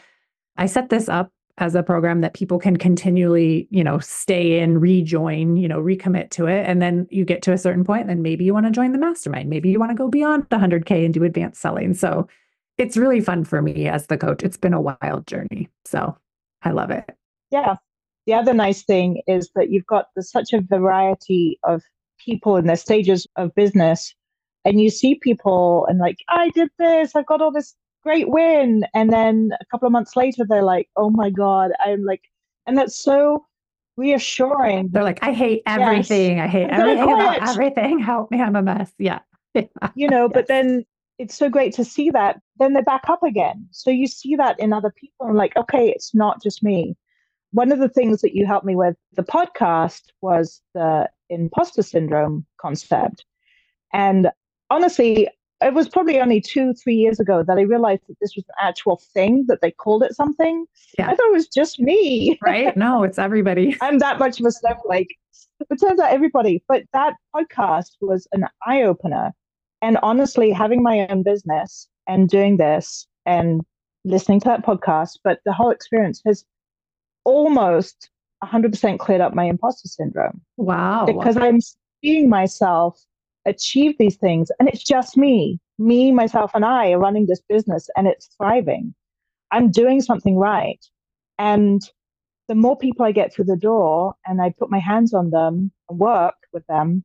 I set this up as a program that people can continually, you know, stay in, rejoin, you know, recommit to it. And then you get to a certain point, then maybe you want to join the mastermind. Maybe you want to go beyond the 100K and do advanced selling. So it's really fun for me as the coach. It's been a wild journey. So I love it. Yeah. The other nice thing is that you've got such a variety of people in their stages of business. And you see people and like, I did this, I've got all this great win. And then a couple of months later, they're like, oh my God, I'm like, and that's so reassuring. They're like, I hate everything. Yes. I hate everything about everything. Help me, I'm a mess. Yeah. [LAUGHS] you know, yes. but then it's so great to see that. Then they're back up again. So you see that in other people and like, okay, it's not just me one of the things that you helped me with the podcast was the imposter syndrome concept. And honestly, it was probably only two, three years ago that I realized that this was an actual thing, that they called it something. Yeah. I thought it was just me. [LAUGHS] Right? No, it's everybody. [LAUGHS] I'm that much of a snowflake. It turns out everybody. But that podcast was an eye opener. And honestly, having my own business and doing this and listening to that podcast, but the whole experience has almost 100% cleared up my imposter syndrome. Wow. Because I'm seeing myself achieve these things and it's just me. Me, myself, and I are running this business and it's thriving. I'm doing something right. And the more people I get through the door and I put my hands on them and work with them,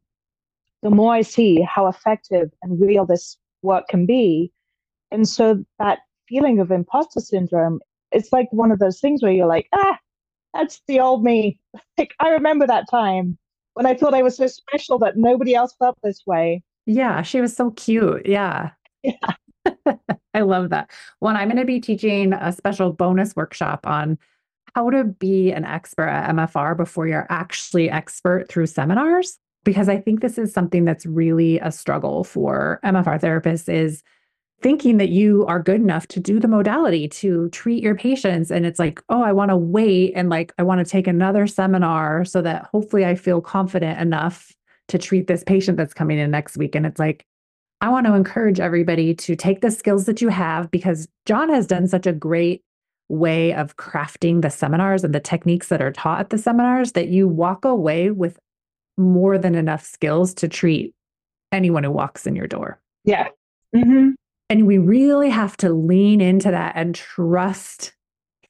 the more I see how effective and real this work can be. And so that feeling of imposter syndrome, it's like one of those things where you're like, ah, that's the old me. [LAUGHS] Like I remember that time when I thought I was so special that nobody else felt this way. Yeah, she was so cute. Yeah. Yeah. [LAUGHS] I love that. Well, I'm going to be teaching a special bonus workshop on how to be an expert at MFR before you're actually expert through seminars because I think this is something that's really a struggle for MFR therapists is thinking that you are good enough to do the modality to treat your patients. And it's like oh i want to wait and like i want to take another seminar so that hopefully i feel confident enough to treat this patient that's coming in next week. And it's like i want to encourage everybody to take the skills that you have because john has done such a great way of crafting the seminars and the techniques that are taught at the seminars that you walk away with more than enough skills to treat anyone who walks in your door. Yeah. Mm-hmm. And we really have to lean into that and trust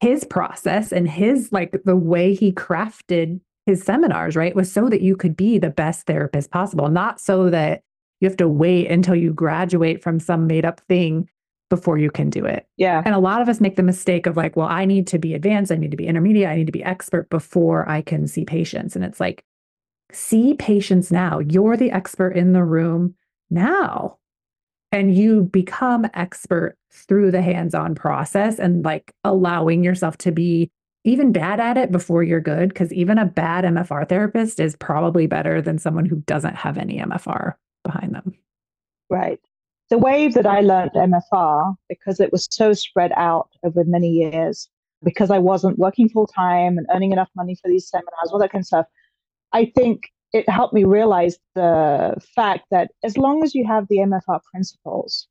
his process and his, like the way he crafted his seminars, right? Was so that you could be the best therapist possible, not so that you have to wait until you graduate from some made up thing before you can do it. Yeah. And a lot of us make the mistake of like, well, I need to be advanced, I need to be intermediate, I need to be expert before I can see patients. And it's like, see patients now. You're the expert in the room now and you become expert through the hands-on process and like allowing yourself to be even bad at it before you're good because even a bad MFR therapist is probably better than someone who doesn't have any MFR behind them. Right. The way that I learned MFR because it was so spread out over many years because I wasn't working full time and earning enough money for these seminars, all that kind of stuff. I think it helped me realize the fact that as long as you have the MFR principles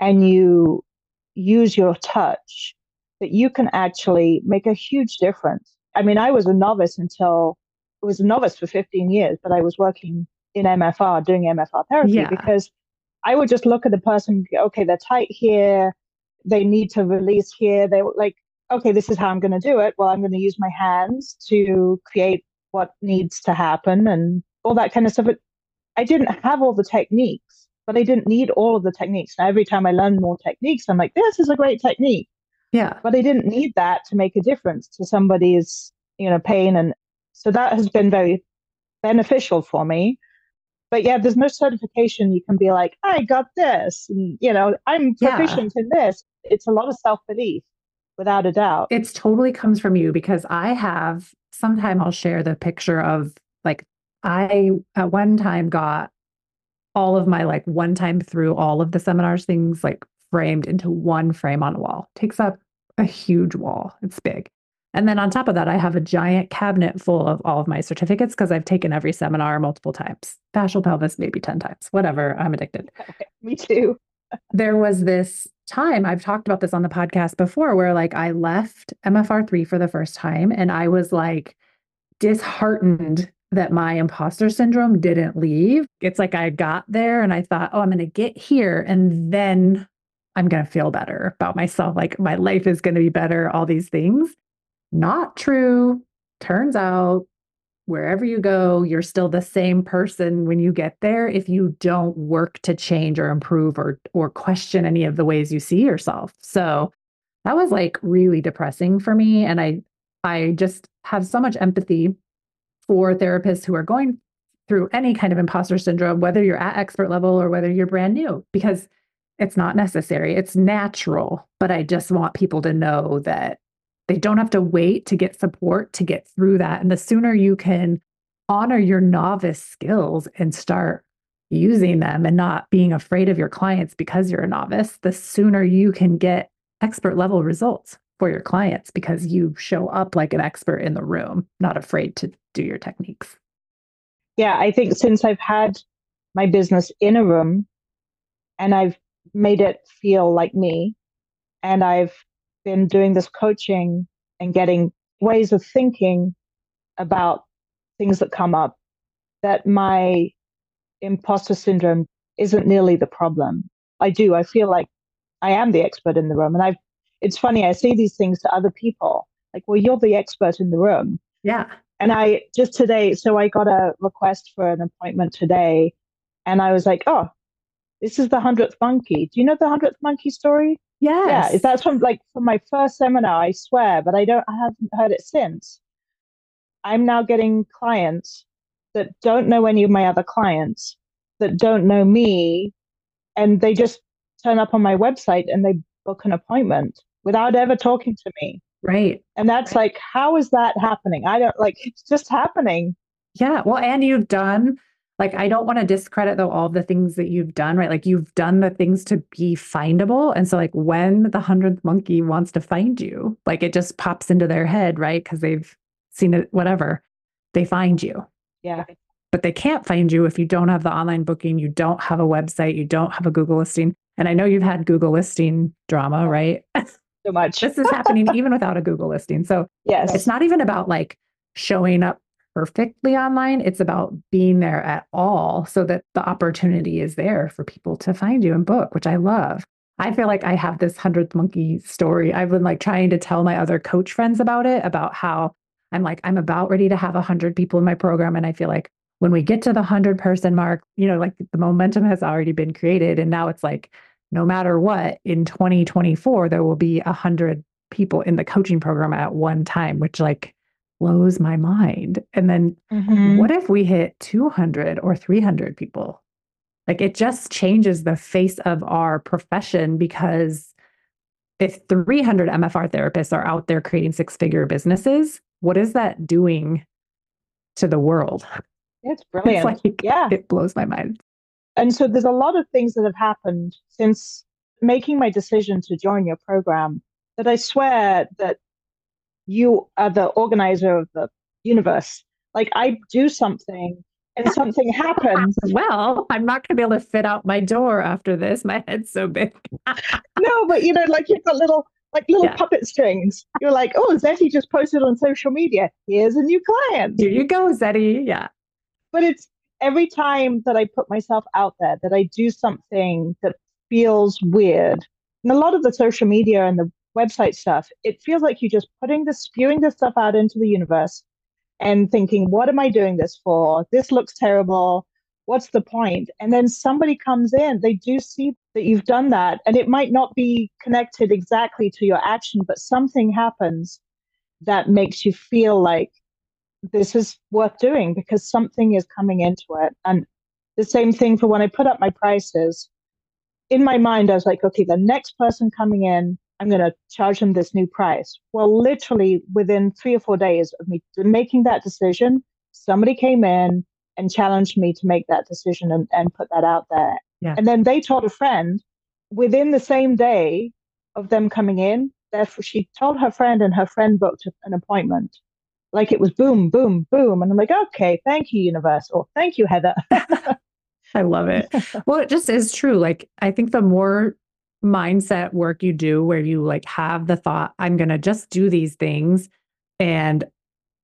and you use your touch, that you can actually make a huge difference. I mean, I was a novice until I was a novice for 15 years, but I was working in MFR, doing MFR therapy yeah. because I would just look at the person, okay, they're tight here, they need to release here. They were like, okay, this is how I'm going to do it. Well, I'm going to use my hands to create what needs to happen and all that kind of stuff. But I didn't have all the techniques, but I didn't need all of the techniques. Now, every time I learn more techniques, I'm like, this is a great technique. Yeah. But I didn't need that to make a difference to somebody's, you know, pain. And so that has been very beneficial for me. But yeah, there's no certification. You can be like, I got this, and you know, I'm proficient yeah. in this. It's a lot of self belief, without a doubt. It's totally comes from you because I have. Sometime I'll share the picture of like I at one time got all of my like one time through all of the seminars things like framed into one frame on a wall. Takes up a huge wall. It's big. And then on top of that, I have a giant cabinet full of all of my certificates because I've taken every seminar multiple times. Fascial pelvis, maybe 10 times, whatever. I'm addicted. [LAUGHS] Me too. there was this time, I've talked about this on the podcast before, where like I left MFR3 for the first time and I was like disheartened that my imposter syndrome didn't leave. It's like I got there and I thought, oh, I'm going to get here and then I'm going to feel better about myself. Like my life is going to be better, all these things. Not true. Turns out, wherever you go, you're still the same person when you get there if you don't work to change or improve or or question any of the ways you see yourself. So that was like really depressing for me and I I just have so much empathy for therapists who are going through any kind of imposter syndrome whether you're at expert level or whether you're brand new because it's not necessary. It's natural, but I just want people to know that they don't have to wait to get support to get through that. And the sooner you can honor your novice skills and start using them and not being afraid of your clients because you're a novice, the sooner you can get expert level results for your clients because you show up like an expert in the room, not afraid to do your techniques. Yeah, I think since I've had my business in a room and I've made it feel like me, and I've been doing this coaching and getting ways of thinking about things that come up that my imposter syndrome isn't nearly the problem. I do. I feel like I am the expert in the room. And I've, it's funny, I say these things to other people like, well, you're the expert in the room. Yeah. And I just today, so I got a request for an appointment today. And I was like, oh, this is the hundredth monkey. Do you know the hundredth monkey story? Yes. Yeah, that's from like from my first seminar, I swear, but I don't I haven't heard it since. I'm now getting clients that don't know any of my other clients, that don't know me, and they just turn up on my website and they book an appointment without ever talking to me. Right. And that's like, how is that happening? I don't like it's just happening. Yeah. Well, and you've done like i don't want to discredit though all the things that you've done right? Like you've done the things to be findable and so like when the hundredth monkey wants to find you like it just pops into their head right? Because they've seen it whatever they find you. Yeah. But they can't find you if you don't have the online booking you don't have a website you don't have a google listing. And i know you've had google listing drama right? [LAUGHS] So much. This is happening even without a google listing. So [LAUGHS] yes. it's not even about like showing up perfectly online. It's about being there at all so that the opportunity is there for people to find you and book, which I love. I feel like I have this hundredth monkey story. I've been like trying to tell my other coach friends about it, about how I'm like, I'm about ready to have a hundred people in my program. And I feel like when we get to the hundred person mark, you know, like the momentum has already been created. And now it's like, no matter what, in 2024, there will be a hundred people in the coaching program at one time, which like blows my mind. And then mm-hmm. what if we hit 200 or 300 people? Like it just changes the face of our profession because if 300 MFR therapists are out there creating six figure businesses, what is that doing to the world? It's [LAUGHS] brilliant. It's like, yeah. It blows my mind. And so there's a lot of things that have happened since making my decision to join your program that I swear that you are the organizer of the universe. Like I do something and something happens. [LAUGHS] Well, I'm not going to be able to fit out my door after this. My head's so big. [LAUGHS] no, but you know, like you've got little like little yeah. puppet strings. You're like, oh, Zetty just posted on social media. Here's a new client. Here you go, Zetty. Yeah. But it's every time that I put myself out there that I do something that feels weird. And a lot of the social media and the website stuff, it feels like you're just putting the spewing this stuff out into the universe and thinking, what am I doing this for? This looks terrible. What's the point? And then somebody comes in, they do see that you've done that. And it might not be connected exactly to your action, but something happens that makes you feel like this is worth doing because something is coming into it. And the same thing for when I put up my prices. In my mind, I was like, okay, the next person coming in, I'm going to charge them this new price. Well, literally within three or four days of me making that decision, somebody came in and challenged me to make that decision and, and put that out there. Yeah. And then they told a friend within the same day of them coming in, therefore she told her friend and her friend booked an appointment like it was boom, boom, boom. And I'm like, okay, thank you, universe, or thank you, Heather. [LAUGHS] I love it. [LAUGHS] Well, it just is true. Like, I think the more mindset work you do where you like have the thought, I'm going to just do these things and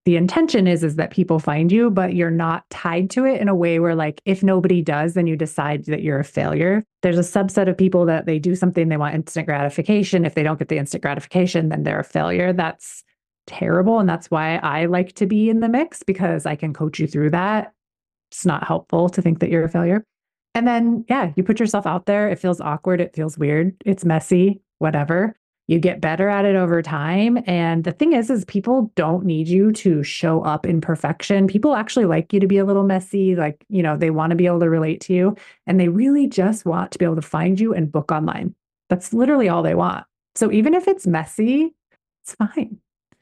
the intention is is that people find you but you're not tied to it in a way where like if nobody does then you decide that you're a failure there's a subset of people that they do something they want instant gratification if they don't get the instant gratification then they're a failure that's terrible. And that's why I like to be in the mix because I can coach you through that. It's not helpful to think that you're a failure. And then, yeah, you put yourself out there. It feels awkward. It feels weird. It's messy, whatever. You get better at it over time. And the thing is, is people don't need you to show up in perfection. People actually like you to be a little messy. Like, you know, they want to be able to relate to you and they really just want to be able to find you and book online. That's literally all they want. So even if it's messy, it's fine.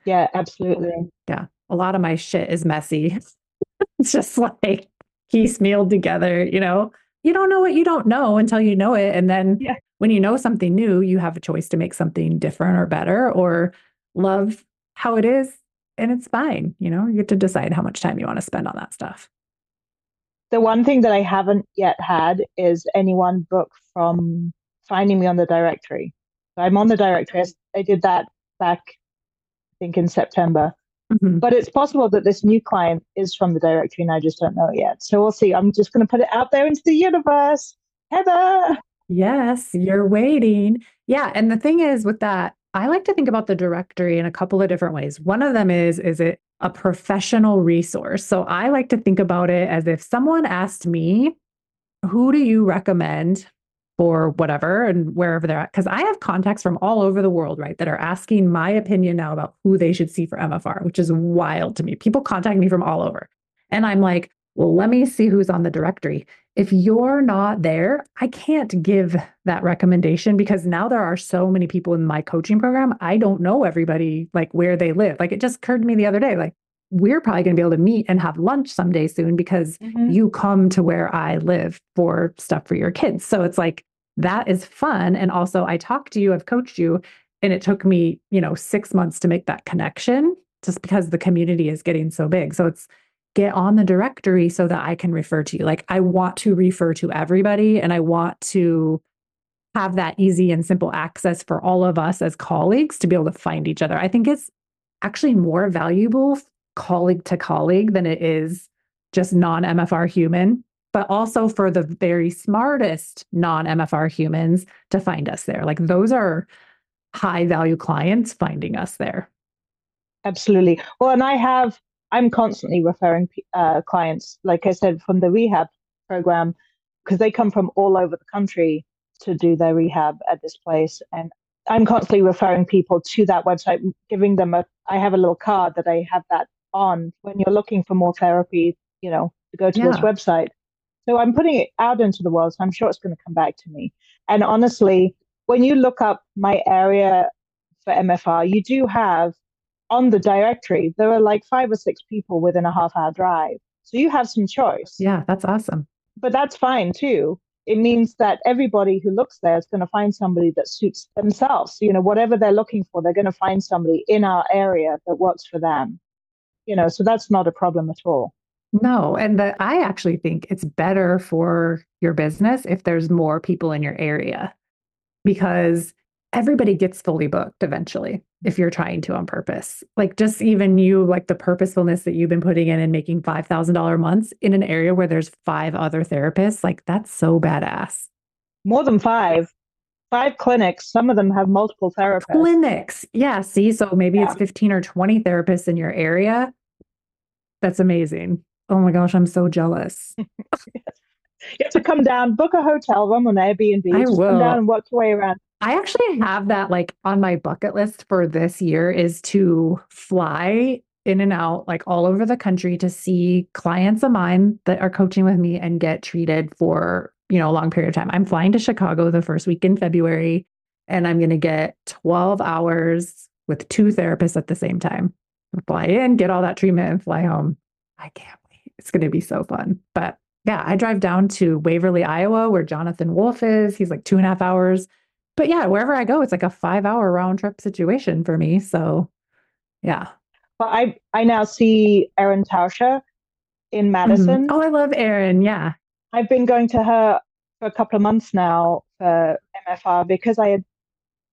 Yeah, absolutely. Yeah. A lot of my shit is messy. [LAUGHS] it's just like piecemealed together, you know? You don't know what you don't know until you know it. And then yeah. when you know something new, you have a choice to make something different or better or love how it is. And it's fine. You know, you get to decide how much time you want to spend on that stuff. The one thing that I haven't yet had is anyone book from finding me on the directory. So I'm on the directory. I did that back I think in September. Mm-hmm. But it's possible that this new client is from the directory and I just don't know it yet. So we'll see. I'm just going to put it out there into the universe. Heather. Yes, you're waiting. Yeah. And the thing is with that, I like to think about the directory in a couple of different ways. One of them is, is it a professional resource? So I like to think about it as if someone asked me, who do you recommend for whatever and wherever they're at. Because I have contacts from all over the world, right, that are asking my opinion now about who they should see for MFR, which is wild to me. People contact me from all over. And I'm like, well, let me see who's on the directory. If you're not there, I can't give that recommendation because now there are so many people in my coaching program. I don't know everybody, like where they live. Like it just occurred to me the other day, like, we're probably going to be able to meet and have lunch someday soon because mm-hmm. you come to where I live for stuff for your kids. So it's like, that is fun. And also, I talked to you, I've coached you, and it took me, you know, six months to make that connection just because the community is getting so big. So it's get on the directory so that I can refer to you. Like, I want to refer to everybody and I want to have that easy and simple access for all of us as colleagues to be able to find each other. I think it's actually more valuable colleague to colleague than it is just non MFR human but also for the very smartest non MFR humans to find us there. Like those are high value clients finding us there. Absolutely. Well, and I have, I'm constantly referring uh, clients, like I said, from the rehab program, because they come from all over the country to do their rehab at this place. And I'm constantly referring people to that website, giving them a, I have a little card that I have that on when you're looking for more therapy, you know, to go to yeah. this website. So I'm putting it out into the world. So I'm sure it's going to come back to me. And honestly, when you look up my area for MFR, you do have on the directory, there are like five or six people within a half hour drive. So you have some choice. Yeah, that's awesome. But that's fine too. It means that everybody who looks there is going to find somebody that suits themselves. You know, whatever they're looking for, they're going to find somebody in our area that works for them. You know, so that's not a problem at all. No, and that I actually think it's better for your business if there's more people in your area because everybody gets fully booked eventually if you're trying to on purpose. Like just even you like the purposefulness that you've been putting in and making $5,000 months in an area where there's five other therapists, like that's so badass. More than 5. five clinics. Some of them have multiple therapists. Clinics. Yeah. See, so maybe yeah. it's 15 or 20 therapists in your area. That's amazing. Oh my gosh, I'm so jealous. [LAUGHS] You have to come down, book a hotel room on Airbnb. I will. Come down and work your way around. I actually have that like on my bucket list for this year is to fly in and out like all over the country to see clients of mine that are coaching with me and get treated for, you know, a long period of time. I'm flying to Chicago the first week in February and I'm going to get 12 hours with two therapists at the same time. Fly in, get all that treatment and fly home. I can't. It's going to be so fun. But yeah, I drive down to Waverly, Iowa, where Jonathan Wolf is. He's like two and a half hours. But yeah, wherever I go, it's like a five hour round trip situation for me. So yeah. Well, I I now see Erin Tauscher in mm-hmm. Madison. Mm-hmm. Oh, I love Erin. Yeah. I've been going to her for a couple of months now for MFR because I had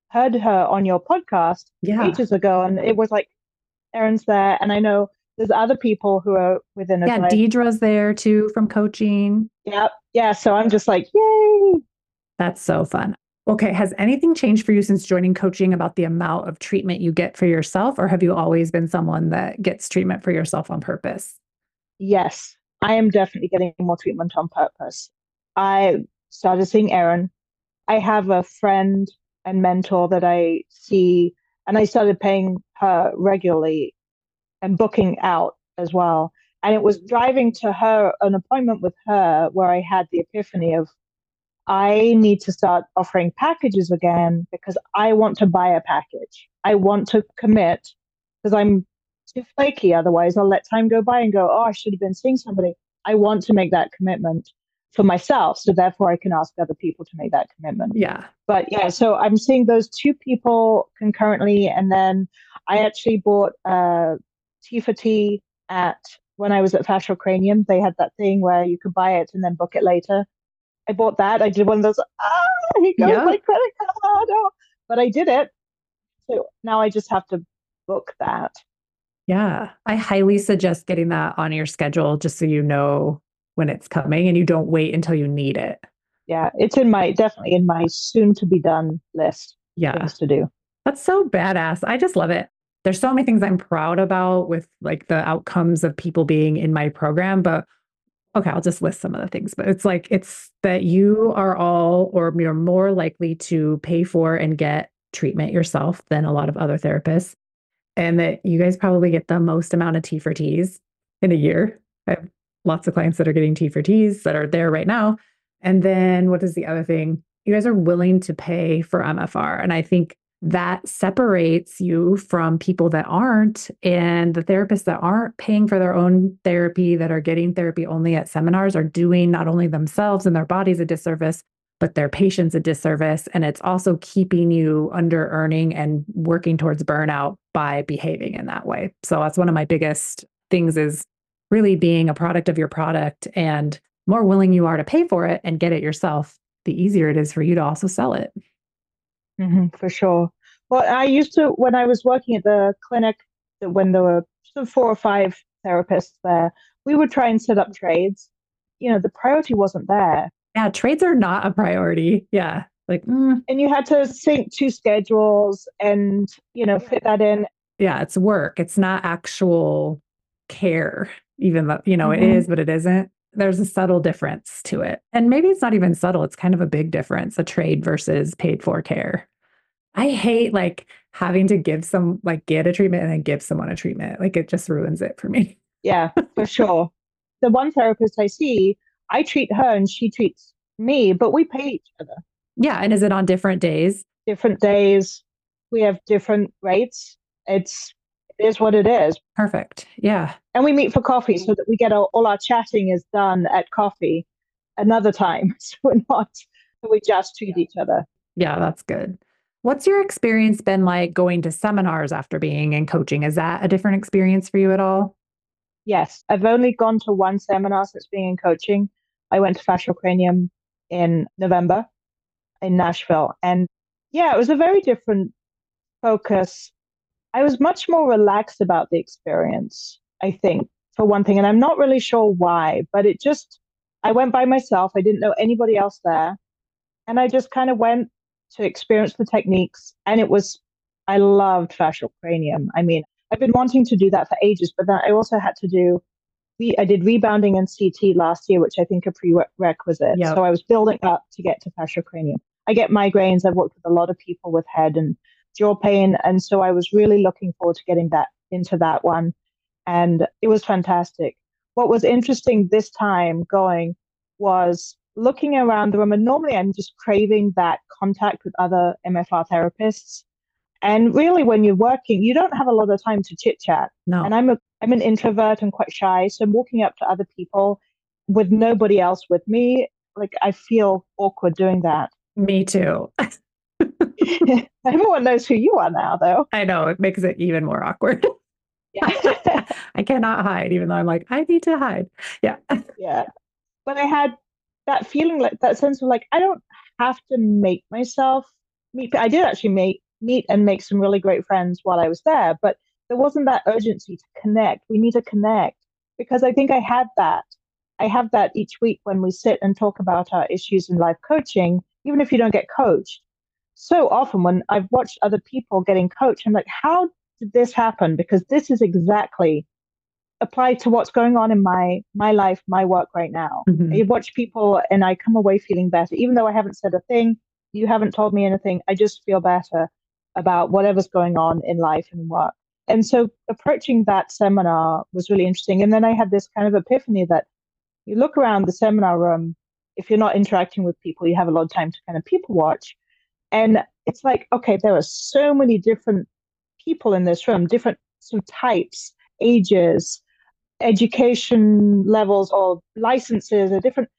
heard her on your podcast yeah. ages ago, and it was like Erin's there, and I know there's other people who are within a yeah life. deidre's there too from coaching. Yeah yeah so i'm just like yay! That's so fun. Okay has anything changed for you since joining coaching about the amount of treatment you get for yourself or have you always been someone that gets treatment for yourself on purpose? Yes i am definitely getting more treatment on purpose. I started seeing erin. I have a friend and mentor that i see and i started paying her regularly and booking out as well. And it was driving to her, an appointment with her, where I had the epiphany of, I need to start offering packages again because I want to buy a package. I want to commit because I'm too flaky. Otherwise, I'll let time go by and go, oh, I should have been seeing somebody. I want to make that commitment for myself. So therefore, I can ask other people to make that commitment. Yeah. But yeah, so I'm seeing those two people concurrently. And then I actually bought uh, T for T at when I was at Fascial Cranium. They had that thing where you could buy it and then book it later. I bought that. I did one of those. Ah, here goes yeah. my credit card. Oh. But I did it. So now I just have to book that. Yeah, I highly suggest getting that on your schedule just so you know when it's coming and you don't wait until you need it. Yeah, it's in my definitely in my soon to be done list. Yeah. Things to do. That's so badass. I just love it there's so many things I'm proud about with like the outcomes of people being in my program, but okay, I'll just list some of the things. But it's like it's that you are all or you're more likely to pay for and get treatment yourself than a lot of other therapists. And that you guys probably get the most amount of T for Ts in a year. I have lots of clients that are getting T for Ts that are there right now. And then what is the other thing? You guys are willing to pay for MFR. And I think that separates you from people that aren't and the therapists that aren't paying for their own therapy that are getting therapy only at seminars are doing not only themselves and their bodies a disservice but their patients a disservice. And it's also keeping you under earning and working towards burnout by behaving in that way. So that's one of my biggest things is really being a product of your product and more willing you are to pay for it and get it yourself the easier it is for you to also sell it Mm-hmm, for sure. Well, I used to when I was working at the clinic when there were four or five therapists there. We would try and set up trades. You know, the priority wasn't there. Yeah, trades are not a priority. Yeah, like mm. and you had to sync two schedules and you know fit that in. Yeah, it's work. It's not actual care. Even though you know mm-hmm. it is, but it isn't there's a subtle difference to it. And maybe it's not even subtle, it's kind of a big difference a trade versus paid for care. I hate like having to give some, like get a treatment and then give someone a treatment. Like it just ruins it for me. Yeah, for [LAUGHS] sure. The one therapist I see, I treat her and she treats me, but we pay each other. Yeah. And is it on different days? Different days. We have different rates. It's it is what it is. Perfect. Yeah. And we meet for coffee so that we get all, all our chatting is done at coffee another time. [LAUGHS] So we're not, we just treat each other. Yeah, that's good. What's your experience been like going to seminars after being in coaching? Is that a different experience for you at all? Yes. I've only gone to one seminar since being in coaching. I went to Fascial Cranium in November in Nashville. And yeah, it was a very different focus I was much more relaxed about the experience, I think, for one thing. And I'm not really sure why, but it just, I went by myself. I didn't know anybody else there. And I just kind of went to experience the techniques. And it was, I loved fascial cranium. I mean, I've been wanting to do that for ages, but then I also had to do, I did rebounding and CT last year, which I think are prerequisite. Yep. So I was building up to get to fascial cranium. I get migraines. I've worked with a lot of people with head and jaw pain. And so I was really looking forward to getting back into that one. And it was fantastic. What was interesting this time going was looking around the room. And normally I'm just craving that contact with other MFR therapists. And really, when you're working, you don't have a lot of time to chit chat. No. And I'm a I'm an introvert and quite shy, so I'm walking up to other people with nobody else with me. Like I feel awkward doing that. Me too. [LAUGHS] [LAUGHS] Everyone knows who you are now, though. I know it makes it even more awkward. [LAUGHS] Yeah. I cannot hide, even though I'm like, I need to hide. Yeah. [LAUGHS] Yeah. But I had that feeling like that sense of like, I don't have to make myself meet. I did actually make meet and make some really great friends while I was there, but there wasn't that urgency to connect. We need to connect because I think I had that. I have that each week when we sit and talk about our issues in life coaching, even if you don't get coached. So often when I've watched other people getting coached, I'm like, how did this happen? Because this is exactly applied to what's going on in my my life, my work right now. Mm-hmm. I watch people and I come away feeling better, even though I haven't said a thing. You haven't told me anything. I just feel better about whatever's going on in life and work. And so approaching that seminar was really interesting. And then I had this kind of epiphany that you look around the seminar room, if you're not interacting with people, you have a lot of time to kind of people watch. And it's like, okay, there are so many different people in this room, different sort of types, ages, education levels, or licenses, or different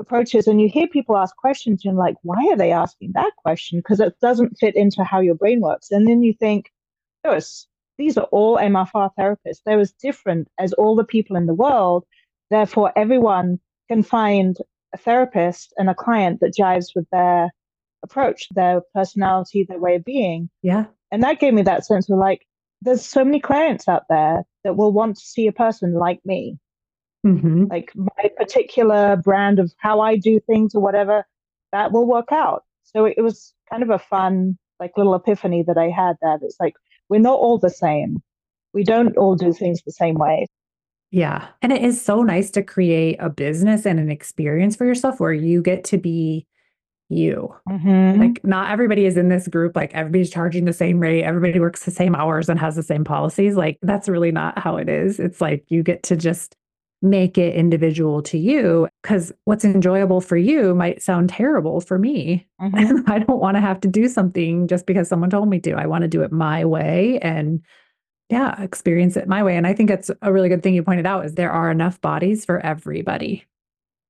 approaches. And you hear people ask questions, and like, why are they asking that question? Because it doesn't fit into how your brain works. And then you think, was, these are all MFR therapists. They're as different as all the people in the world. Therefore, everyone can find a therapist and a client that jives with their approach, their personality, their way of being. Yeah. And that gave me that sense of like, there's so many clients out there that will want to see a person like me. Mm-hmm. Like my particular brand of how I do things or whatever, that will work out. So it was kind of a fun, like little epiphany that I had there. It's like, we're not all the same. We don't all do things the same way. Yeah. And it is so nice to create a business and an experience for yourself where you get to be you. Mm-hmm. Like, not everybody is in this group. Like, everybody's charging the same rate. Everybody works the same hours and has the same policies. Like, that's really not how it is. It's like you get to just make it individual to you because what's enjoyable for you might sound terrible for me. [LAUGHS] Mm-hmm. I don't want to have to do something just because someone told me to. I want to do it my way and yeah, experience it my way. And I think it's a really good thing you pointed out is there are enough bodies for everybody.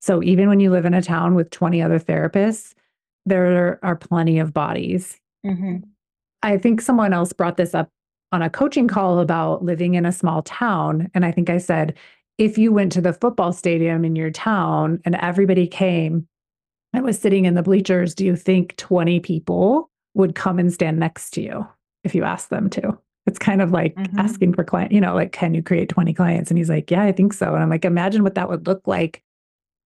So even when you live in a town with 20 other therapists, there are plenty of bodies. Mm-hmm. I think someone else brought this up on a coaching call about living in a small town. And I think I said, if you went to the football stadium in your town and everybody came and was sitting in the bleachers, do you think 20 people would come and stand next to you if you asked them to? It's kind of like mm-hmm. asking for client, you know, like, can you create 20 clients? And he's like, yeah, I think so. And I'm like, imagine what that would look like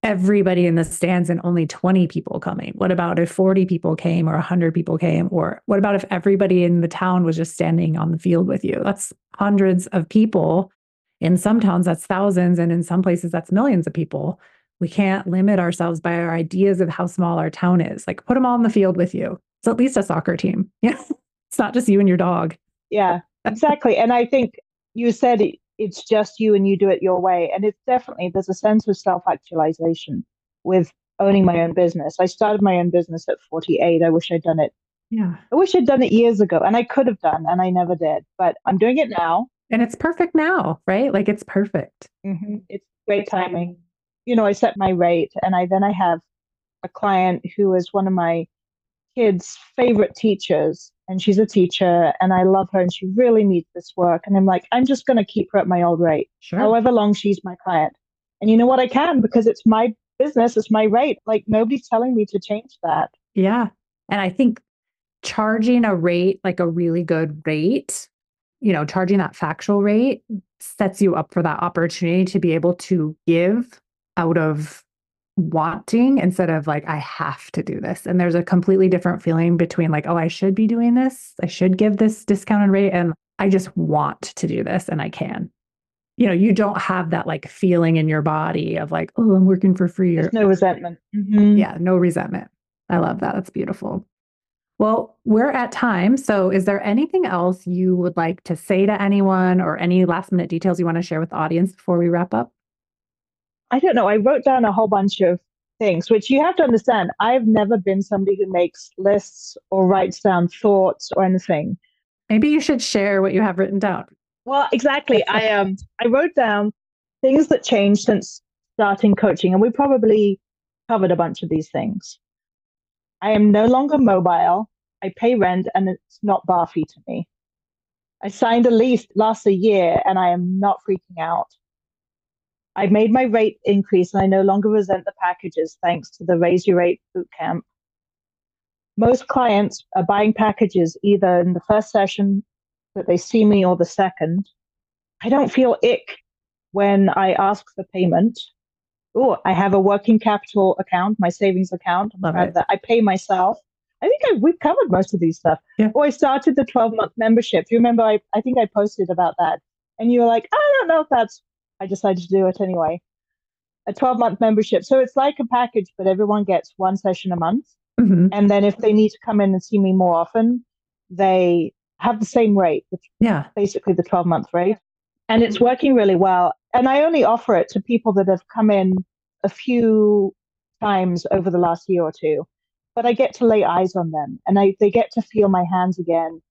everybody in the stands and only 20 people coming? What about if 40 people came or 100 people came? Or what about if everybody in the town was just standing on the field with you? That's hundreds of people. In some towns, that's thousands. And in some places, that's millions of people. We can't limit ourselves by our ideas of how small our town is. Like, put them all in the field with you. It's at least a soccer team. [LAUGHS] Yeah. it's not just you and your dog. Yeah, exactly. and I think you said it's just you and you do it your way. And it's definitely, there's a sense of self actualization with owning my own business. I started my own business at 48. I wish I'd done it. Yeah. I wish I'd done it years ago and I could have done, and I never did, but I'm doing it now. And it's perfect now, right? Like it's perfect. Mm-hmm. It's great timing. You know, I set my rate and I then I have a client who is one of my kids' favorite teachers and she's a teacher and I love her and she really needs this work. And I'm like, I'm just going to keep her at my old rate, sure. however long she's my client. And you know what? I can because it's my business, it's my rate. Like nobody's telling me to change that. Yeah. And I think charging a rate, like a really good rate, you know, charging that factual rate sets you up for that opportunity to be able to give out of wanting instead of like, I have to do this. And there's a completely different feeling between like, oh, I should be doing this. I should give this discounted rate. And I just want to do this and I can. You know, you don't have that like feeling in your body of like, oh, I'm working for free. There's no resentment. Mm-hmm. Yeah, no resentment. I love that. That's beautiful. Well, we're at time. So, is there anything else you would like to say to anyone or any last minute details you want to share with the audience before we wrap up? I don't know. I wrote down a whole bunch of things, which you have to understand. I've never been somebody who makes lists or writes down thoughts or anything. Maybe you should share what you have written down. Well, exactly. I [LAUGHS] um I wrote down things that changed since starting coaching, and we probably covered a bunch of these things. I am no longer mobile. I pay rent, and it's not barfy to me. I signed a lease last a year, and I am not freaking out. I made my rate increase and I no longer resent the packages thanks to the Raise Your Rate Bootcamp. Most clients are buying packages either in the first session that they see me or the second. I don't feel ick when I ask for payment. Oh, I have a working capital account, my savings account. Love I, that. I pay myself. I think I, we've covered most of these stuff. Yeah. Oh, I started the 12 month membership. Do you remember? I, I think I posted about that. And you were like, I don't know if that's I decided to do it anyway. A 12 month membership. So it's like a package, but everyone gets one session a month. Mm-hmm. And then if they need to come in and see me more often, they have the same rate, yeah, basically the 12 month rate. And it's working really well. And I only offer it to people that have come in a few times over the last year or two. But I get to lay eyes on them and I, they get to feel my hands again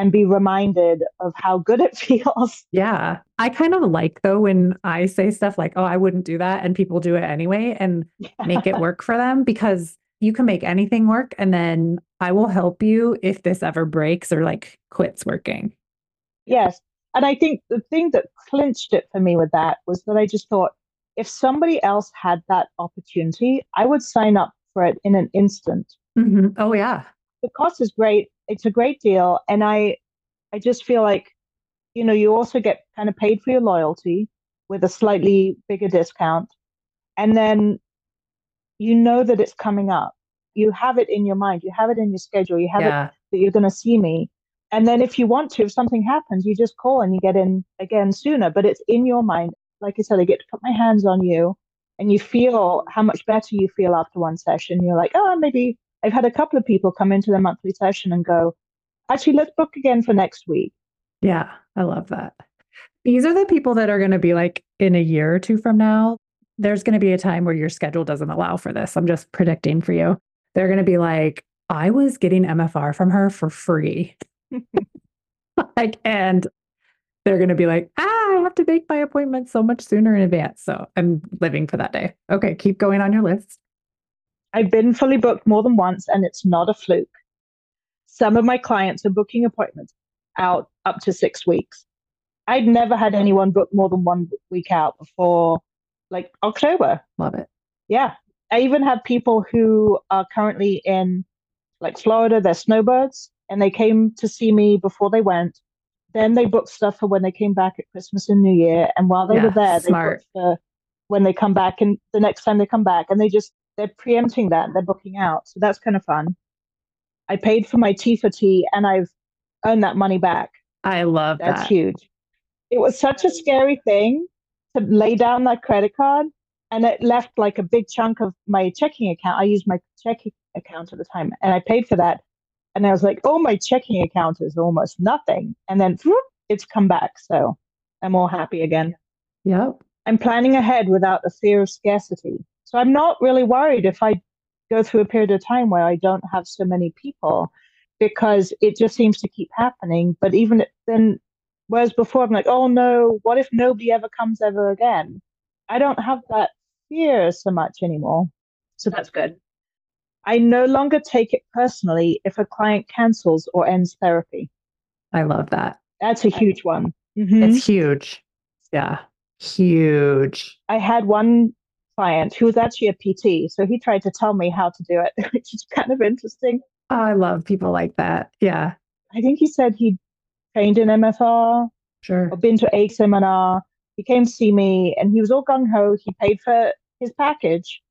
and be reminded of how good it [LAUGHS] feels. Yeah. I kind of like though when I say stuff like, oh, I wouldn't do that. And people do it anyway and yeah. make it work for them because you can make anything work. And then I will help you if this ever breaks or like quits working. Yes. And I think the thing that clinched it for me with that was that I just thought if somebody else had that opportunity, I would sign up for it in an instant. Mm-hmm. Oh, yeah. The cost is great it's a great deal and i i just feel like you know you also get kind of paid for your loyalty with a slightly bigger discount and then you know that it's coming up. You have it in your mind you have it in your schedule you have yeah. it that you're going to see me and then if you want to if something happens you just call and you get in again sooner but it's in your mind. Like i said i get to put my hands on you and you feel how much better you feel after one session. You're like oh maybe I've had a couple of people come into the monthly session and go, actually, let's book again for next week. Yeah, I love that. These are the people that are going to be like in a year or two from now. There's going to be a time where your schedule doesn't allow for this. I'm just predicting for you. They're going to be like, I was getting MFR from her for free. [LAUGHS] like, and they're going to be like, ah, I have to make my appointment so much sooner in advance. So I'm living for that day. Okay, keep going on your list. I've been fully booked more than once and it's not a fluke. Some of my clients are booking appointments out up to six weeks. I'd never had anyone book more than one week out before like October. Love it. Yeah. I even have people who are currently in like Florida, they're snowbirds, and they came to see me before they went. Then they booked stuff for when they came back at Christmas and New Year. And while they yeah, were there, smart. they booked for when they come back and the next time they come back. And they just they're preempting that they're booking out. So that's kind of fun. I paid for my tea for tea and i've earned that money back. I love that's that. That's huge. It was such a scary thing to lay down that credit card and it left like a big chunk of my checking account. I used my checking account at the time and i paid for that. And i was like oh my checking account is almost nothing. And then whoop, it's come back. So i'm all happy again. Yep. I'm planning ahead without the fear of scarcity so I'm not really worried if I go through a period of time where I don't have so many people because it just seems to keep happening. But even then, whereas before I'm like, oh no, what if nobody ever comes ever again? I don't have that fear so much anymore. So that's good. I no longer take it personally if a client cancels or ends therapy. I love that. That's a huge one. Mm-hmm. It's huge. Yeah. Huge. I had one client who was actually a PT. So he tried to tell me how to do it, [LAUGHS] which is kind of interesting. Oh, I love people like that. Yeah. I think he said he trained in MFR. Sure. Or been to a seminar. He came to see me and he was all gung ho. He paid for his package.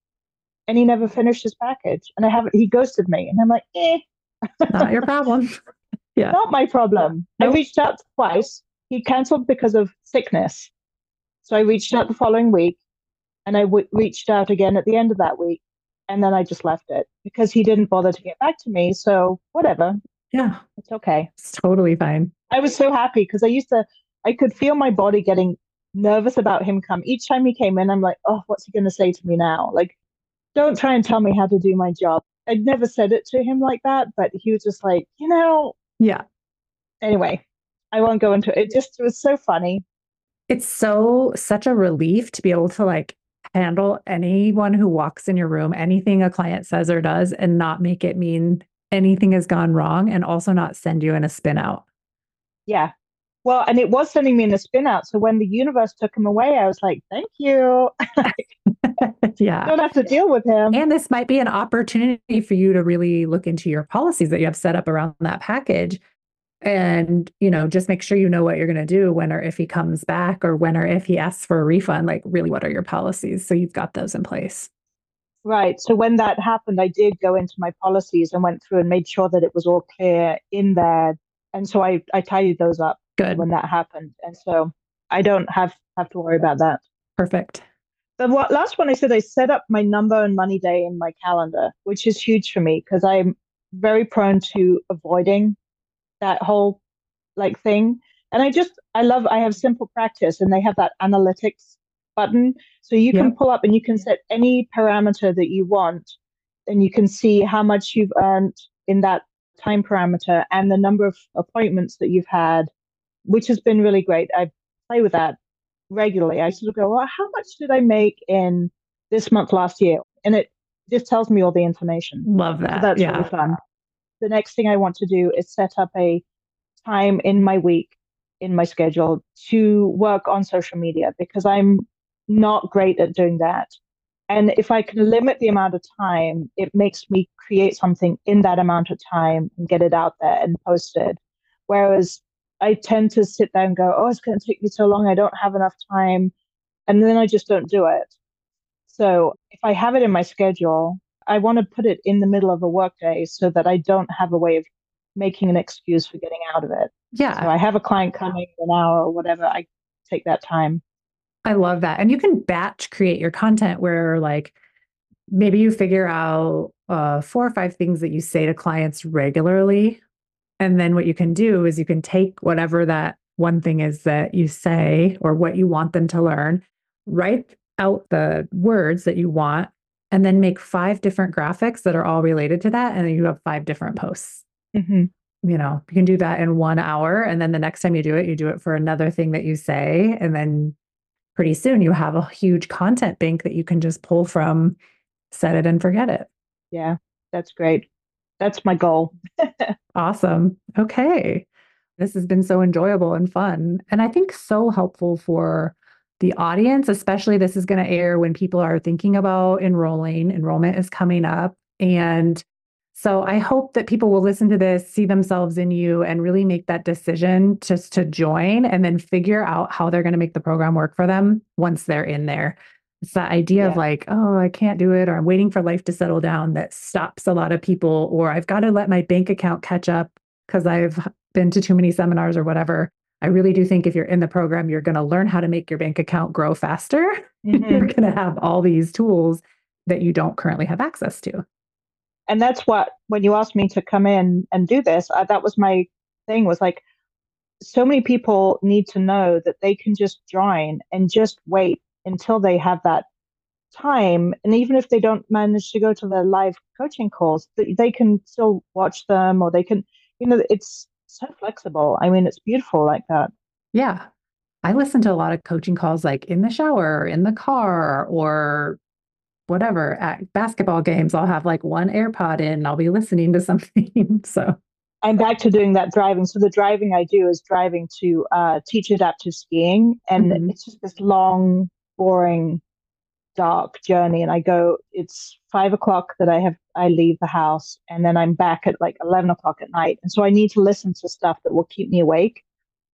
and he never finished his package. And I haven't, he ghosted me. And I'm like, eh. Not your [LAUGHS] problem. yeah. Not my problem. Nope. I reached out twice. He canceled because of sickness. So I reached out the following week and I w- reached out again at the end of that week. And then I just left it because he didn't bother to get back to me. So whatever. Yeah. It's okay. It's totally fine. I was so happy because I used to, I could feel my body getting nervous about him come. Each time he came in, I'm like, oh, what's he going to say to me now? Like, don't try and tell me how to do my job. I'd never said it to him like that, but he was just like, you know. Yeah. Anyway, I won't go into it. It just it was so funny. It's so such a relief to be able to like handle anyone who walks in your room, anything a client says or does, and not make it mean anything has gone wrong and also not send you in a spin out. Yeah. Well, and it was sending me in a spin out. So when the universe took him away, I was like, thank you. [LAUGHS] [LAUGHS] yeah. Don't have to deal with him. And this might be an opportunity for you to really look into your policies that you have set up around that package and you know just make sure you know what you're going to do when or if he comes back or when or if he asks for a refund like really what are your policies? So you've got those in place. Right. So when that happened i did go into my policies and went through and made sure that it was all clear in there. And so i i tidied those up good. when that happened. And so i don't have have to worry about that. Perfect. The last one i said i set up my number and money day in my calendar which is huge for me because i'm very prone to avoiding that whole like thing. And I just I love I have SimplePractice and they have that analytics button. So you can pull up and you can set any parameter that you want and you can see how much you've earned in that time parameter and the number of appointments that you've had, which has been really great. I play with that regularly. I sort of go, well, how much did I make in this month last year? And it just tells me all the information. Love that. So that's yeah. really fun the next thing I want to do is set up a time in my week, in my schedule to work on social media because I'm not great at doing that. And if I can limit the amount of time, it makes me create something in that amount of time and get it out there and post it. Whereas I tend to sit there and go, oh, it's going to take me so long. I don't have enough time. And then I just don't do it. So if I have it in my schedule, I want to put it in the middle of a workday so that I don't have a way of making an excuse for getting out of it. Yeah. So I have a client coming an hour or whatever, I take that time. I love that. And you can batch create your content where like maybe you figure out uh, four or five things that you say to clients regularly. And then what you can do is you can take whatever that one thing is that you say or what you want them to learn, write out the words that you want and then make five different graphics that are all related to that. And then you have five different posts. Mm-hmm. You know, you can do that in one hour. And then the next time you do it, you do it for another thing that you say. And then pretty soon you have a huge content bank that you can just pull from, set it and forget it. Yeah, that's great. That's my goal. [LAUGHS] awesome. Okay. This has been so enjoyable and fun. And I think so helpful for the audience, especially this is going to air when people are thinking about enrolling. Enrollment is coming up. And so I hope that people will listen to this, see themselves in you, and really make that decision just to join and then figure out how they're going to make the program work for them once they're in there. It's that idea yeah. of like, oh, I can't do it, or I'm waiting for life to settle down that stops a lot of people, or I've got to let my bank account catch up because I've been to too many seminars or whatever. I really do think if you're in the program, you're going to learn how to make your bank account grow faster. [LAUGHS] Mm-hmm. you're going to have all these tools that you don't currently have access to. And that's what, when you asked me to come in and do this, I, that was my thing was like, so many people need to know that they can just join and just wait until they have that time. And even if they don't manage to go to the live coaching calls, they can still watch them or they can, you know, it's so flexible. I mean, it's beautiful like that. Yeah. I listen to a lot of coaching calls like in the shower, in the car, or whatever at basketball games. I'll have like one AirPod in, I'll be listening to [LAUGHS] something. so I'm back to doing that driving. So the driving I do is driving to uh, teach adaptive skiing, and mm-hmm. it's just this long, boring dark journey and I go it's five o'clock that I have I leave the house and then I'm back at like eleven o'clock at night. And so I need to listen to stuff that will keep me awake.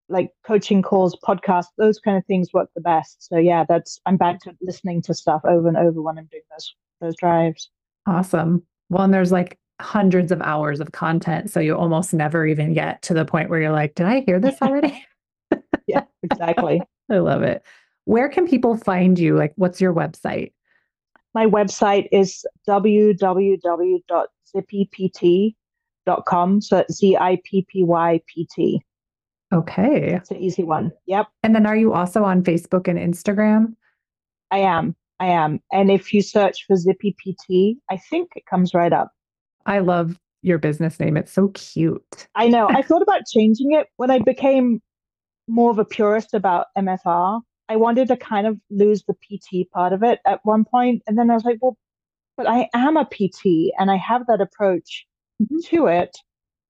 Like coaching calls, podcasts, those kind of things work the best. So yeah, that's I'm back to listening to stuff over and over when I'm doing those those drives. Awesome. Well, and there's like hundreds of hours of content. So you almost never even get to the point where you're like, did I hear this [LAUGHS] already? yeah, exactly. [LAUGHS] I love it. Where can people find you? Like, what's your website? My website is www.zippypt.com. So it's Z I P P Y P T. Okay. It's an easy one. Yep. And then are you also on Facebook and Instagram? I am. I am. And if you search for Zippy PT, I think it comes right up. I love your business name. It's so cute. I know. I [LAUGHS] thought about changing it when I became more of a purist about MFR. I wanted to kind of lose the PT part of it at one point, And then I was like, well, but I am a PT and I have that approach mm-hmm. to it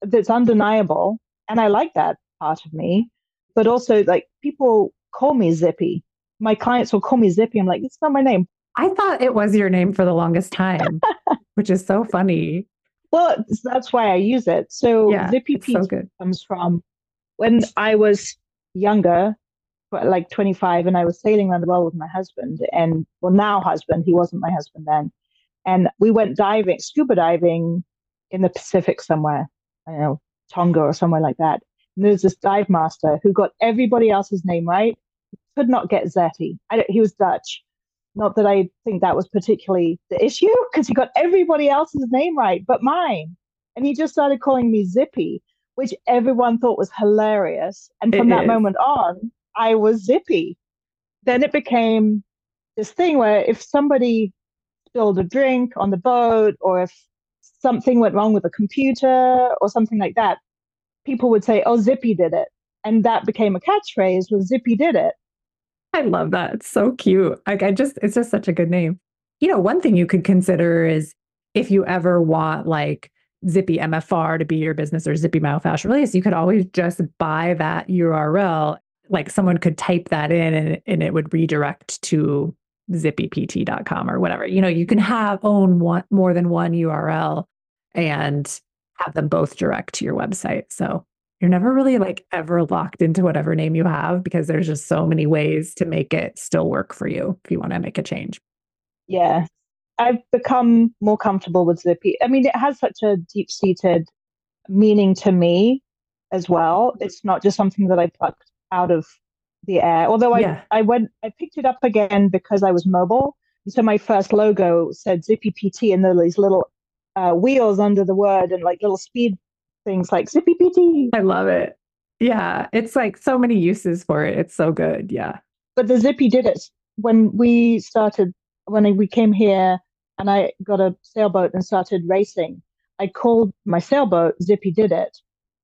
that's undeniable. And I like that part of me. But also, like, people call me Zippy. My clients will call me Zippy. I'm like, it's not my name. I thought it was your name for the longest time, [LAUGHS] which is so funny. Well, that's why I use it. So yeah, Zippy PT so comes from when I was younger, like 25, and I was sailing around the world with my husband, and well, now husband, he wasn't my husband then. And we went diving, scuba diving in the Pacific somewhere, I don't know, Tonga or somewhere like that. And there's this dive master who got everybody else's name right. He could not get Zetty. he was Dutch. Not that I think that was particularly the issue, because he got everybody else's name right, but mine. And he just started calling me Zippy which everyone thought was hilarious. And from it that is. moment on, I was zippy. Then it became this thing where if somebody spilled a drink on the boat or if something went wrong with a computer or something like that, people would say, Oh, Zippy did it. And that became a catchphrase was Zippy did it. I love that. It's so cute. Like I just it's just such a good name. You know, one thing you could consider is if you ever want like Zippy MFR to be your business or Zippy Myofascial Release, you could always just buy that URL. Like someone could type that in and, and it would redirect to zippypt.com or whatever. You know, you can have own one more than one URL and have them both direct to your website. So you're never really like ever locked into whatever name you have because there's just so many ways to make it still work for you if you want to make a change. Yeah. I've become more comfortable with Zippy. I mean, it has such a deep seated meaning to me as well. It's not just something that I plucked out of the air. Although I, yeah. I went, I picked it up again because I was mobile. so my first logo said Zippy PT, and there were these little uh, wheels under the word and like little speed things like Zippy PT. I love it. Yeah, it's like so many uses for it. It's so good. Yeah. But the Zippy did it when we started when we came here and I got a sailboat and started racing, I called my sailboat Zippy Did It.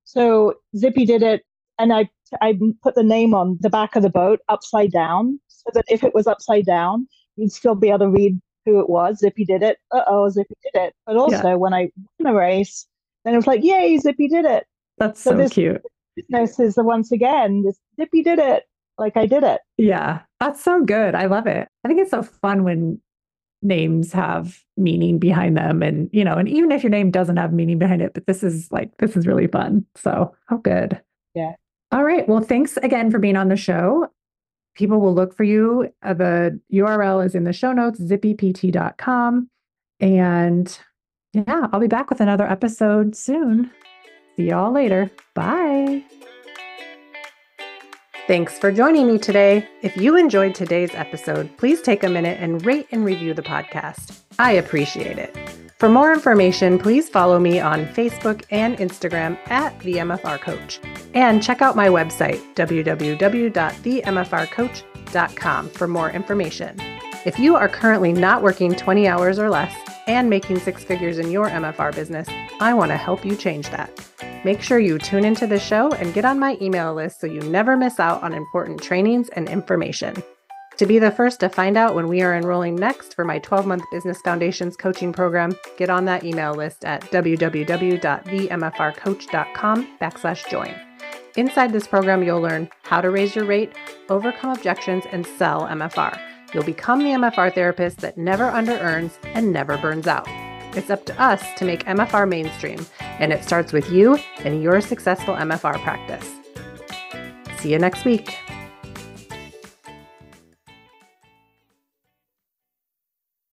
So Zippy Did It, and I I put the name on the back of the boat upside down, so that if it was upside down, you'd still be able to read who it was. Zippy did it. Uh oh, Zippy did it. But also yeah. when I won a race, then it was like, yay, Zippy did it. That's so, so this cute. Business is the once again, this Zippy did it. Like I did it. Yeah, that's so good. I love it. I think it's so fun when names have meaning behind them and you know and even if your name doesn't have meaning behind it but this is like this is really fun so how good yeah all right well thanks again for being on the show people will look for you uh, the url is in the show notes zippypt.com and yeah i'll be back with another episode soon see y'all later bye Thanks for joining me today. If you enjoyed today's episode, please take a minute and rate and review the podcast. I appreciate it. For more information, please follow me on Facebook and Instagram at the MFR Coach. And check out my website, www.themfrcoach.com, for more information. If you are currently not working 20 hours or less and making six figures in your MFR business, I want to help you change that. Make sure you tune into the show and get on my email list so you never miss out on important trainings and information. To be the first to find out when we are enrolling next for my 12 month Business Foundations coaching program, get on that email list at www.themfrcoach.com backslash join. Inside this program, you'll learn how to raise your rate, overcome objections, and sell MFR. You'll become the MFR therapist that never under earns and never burns out. It's up to us to make MFR mainstream, and it starts with you and your successful MFR practice. See you next week.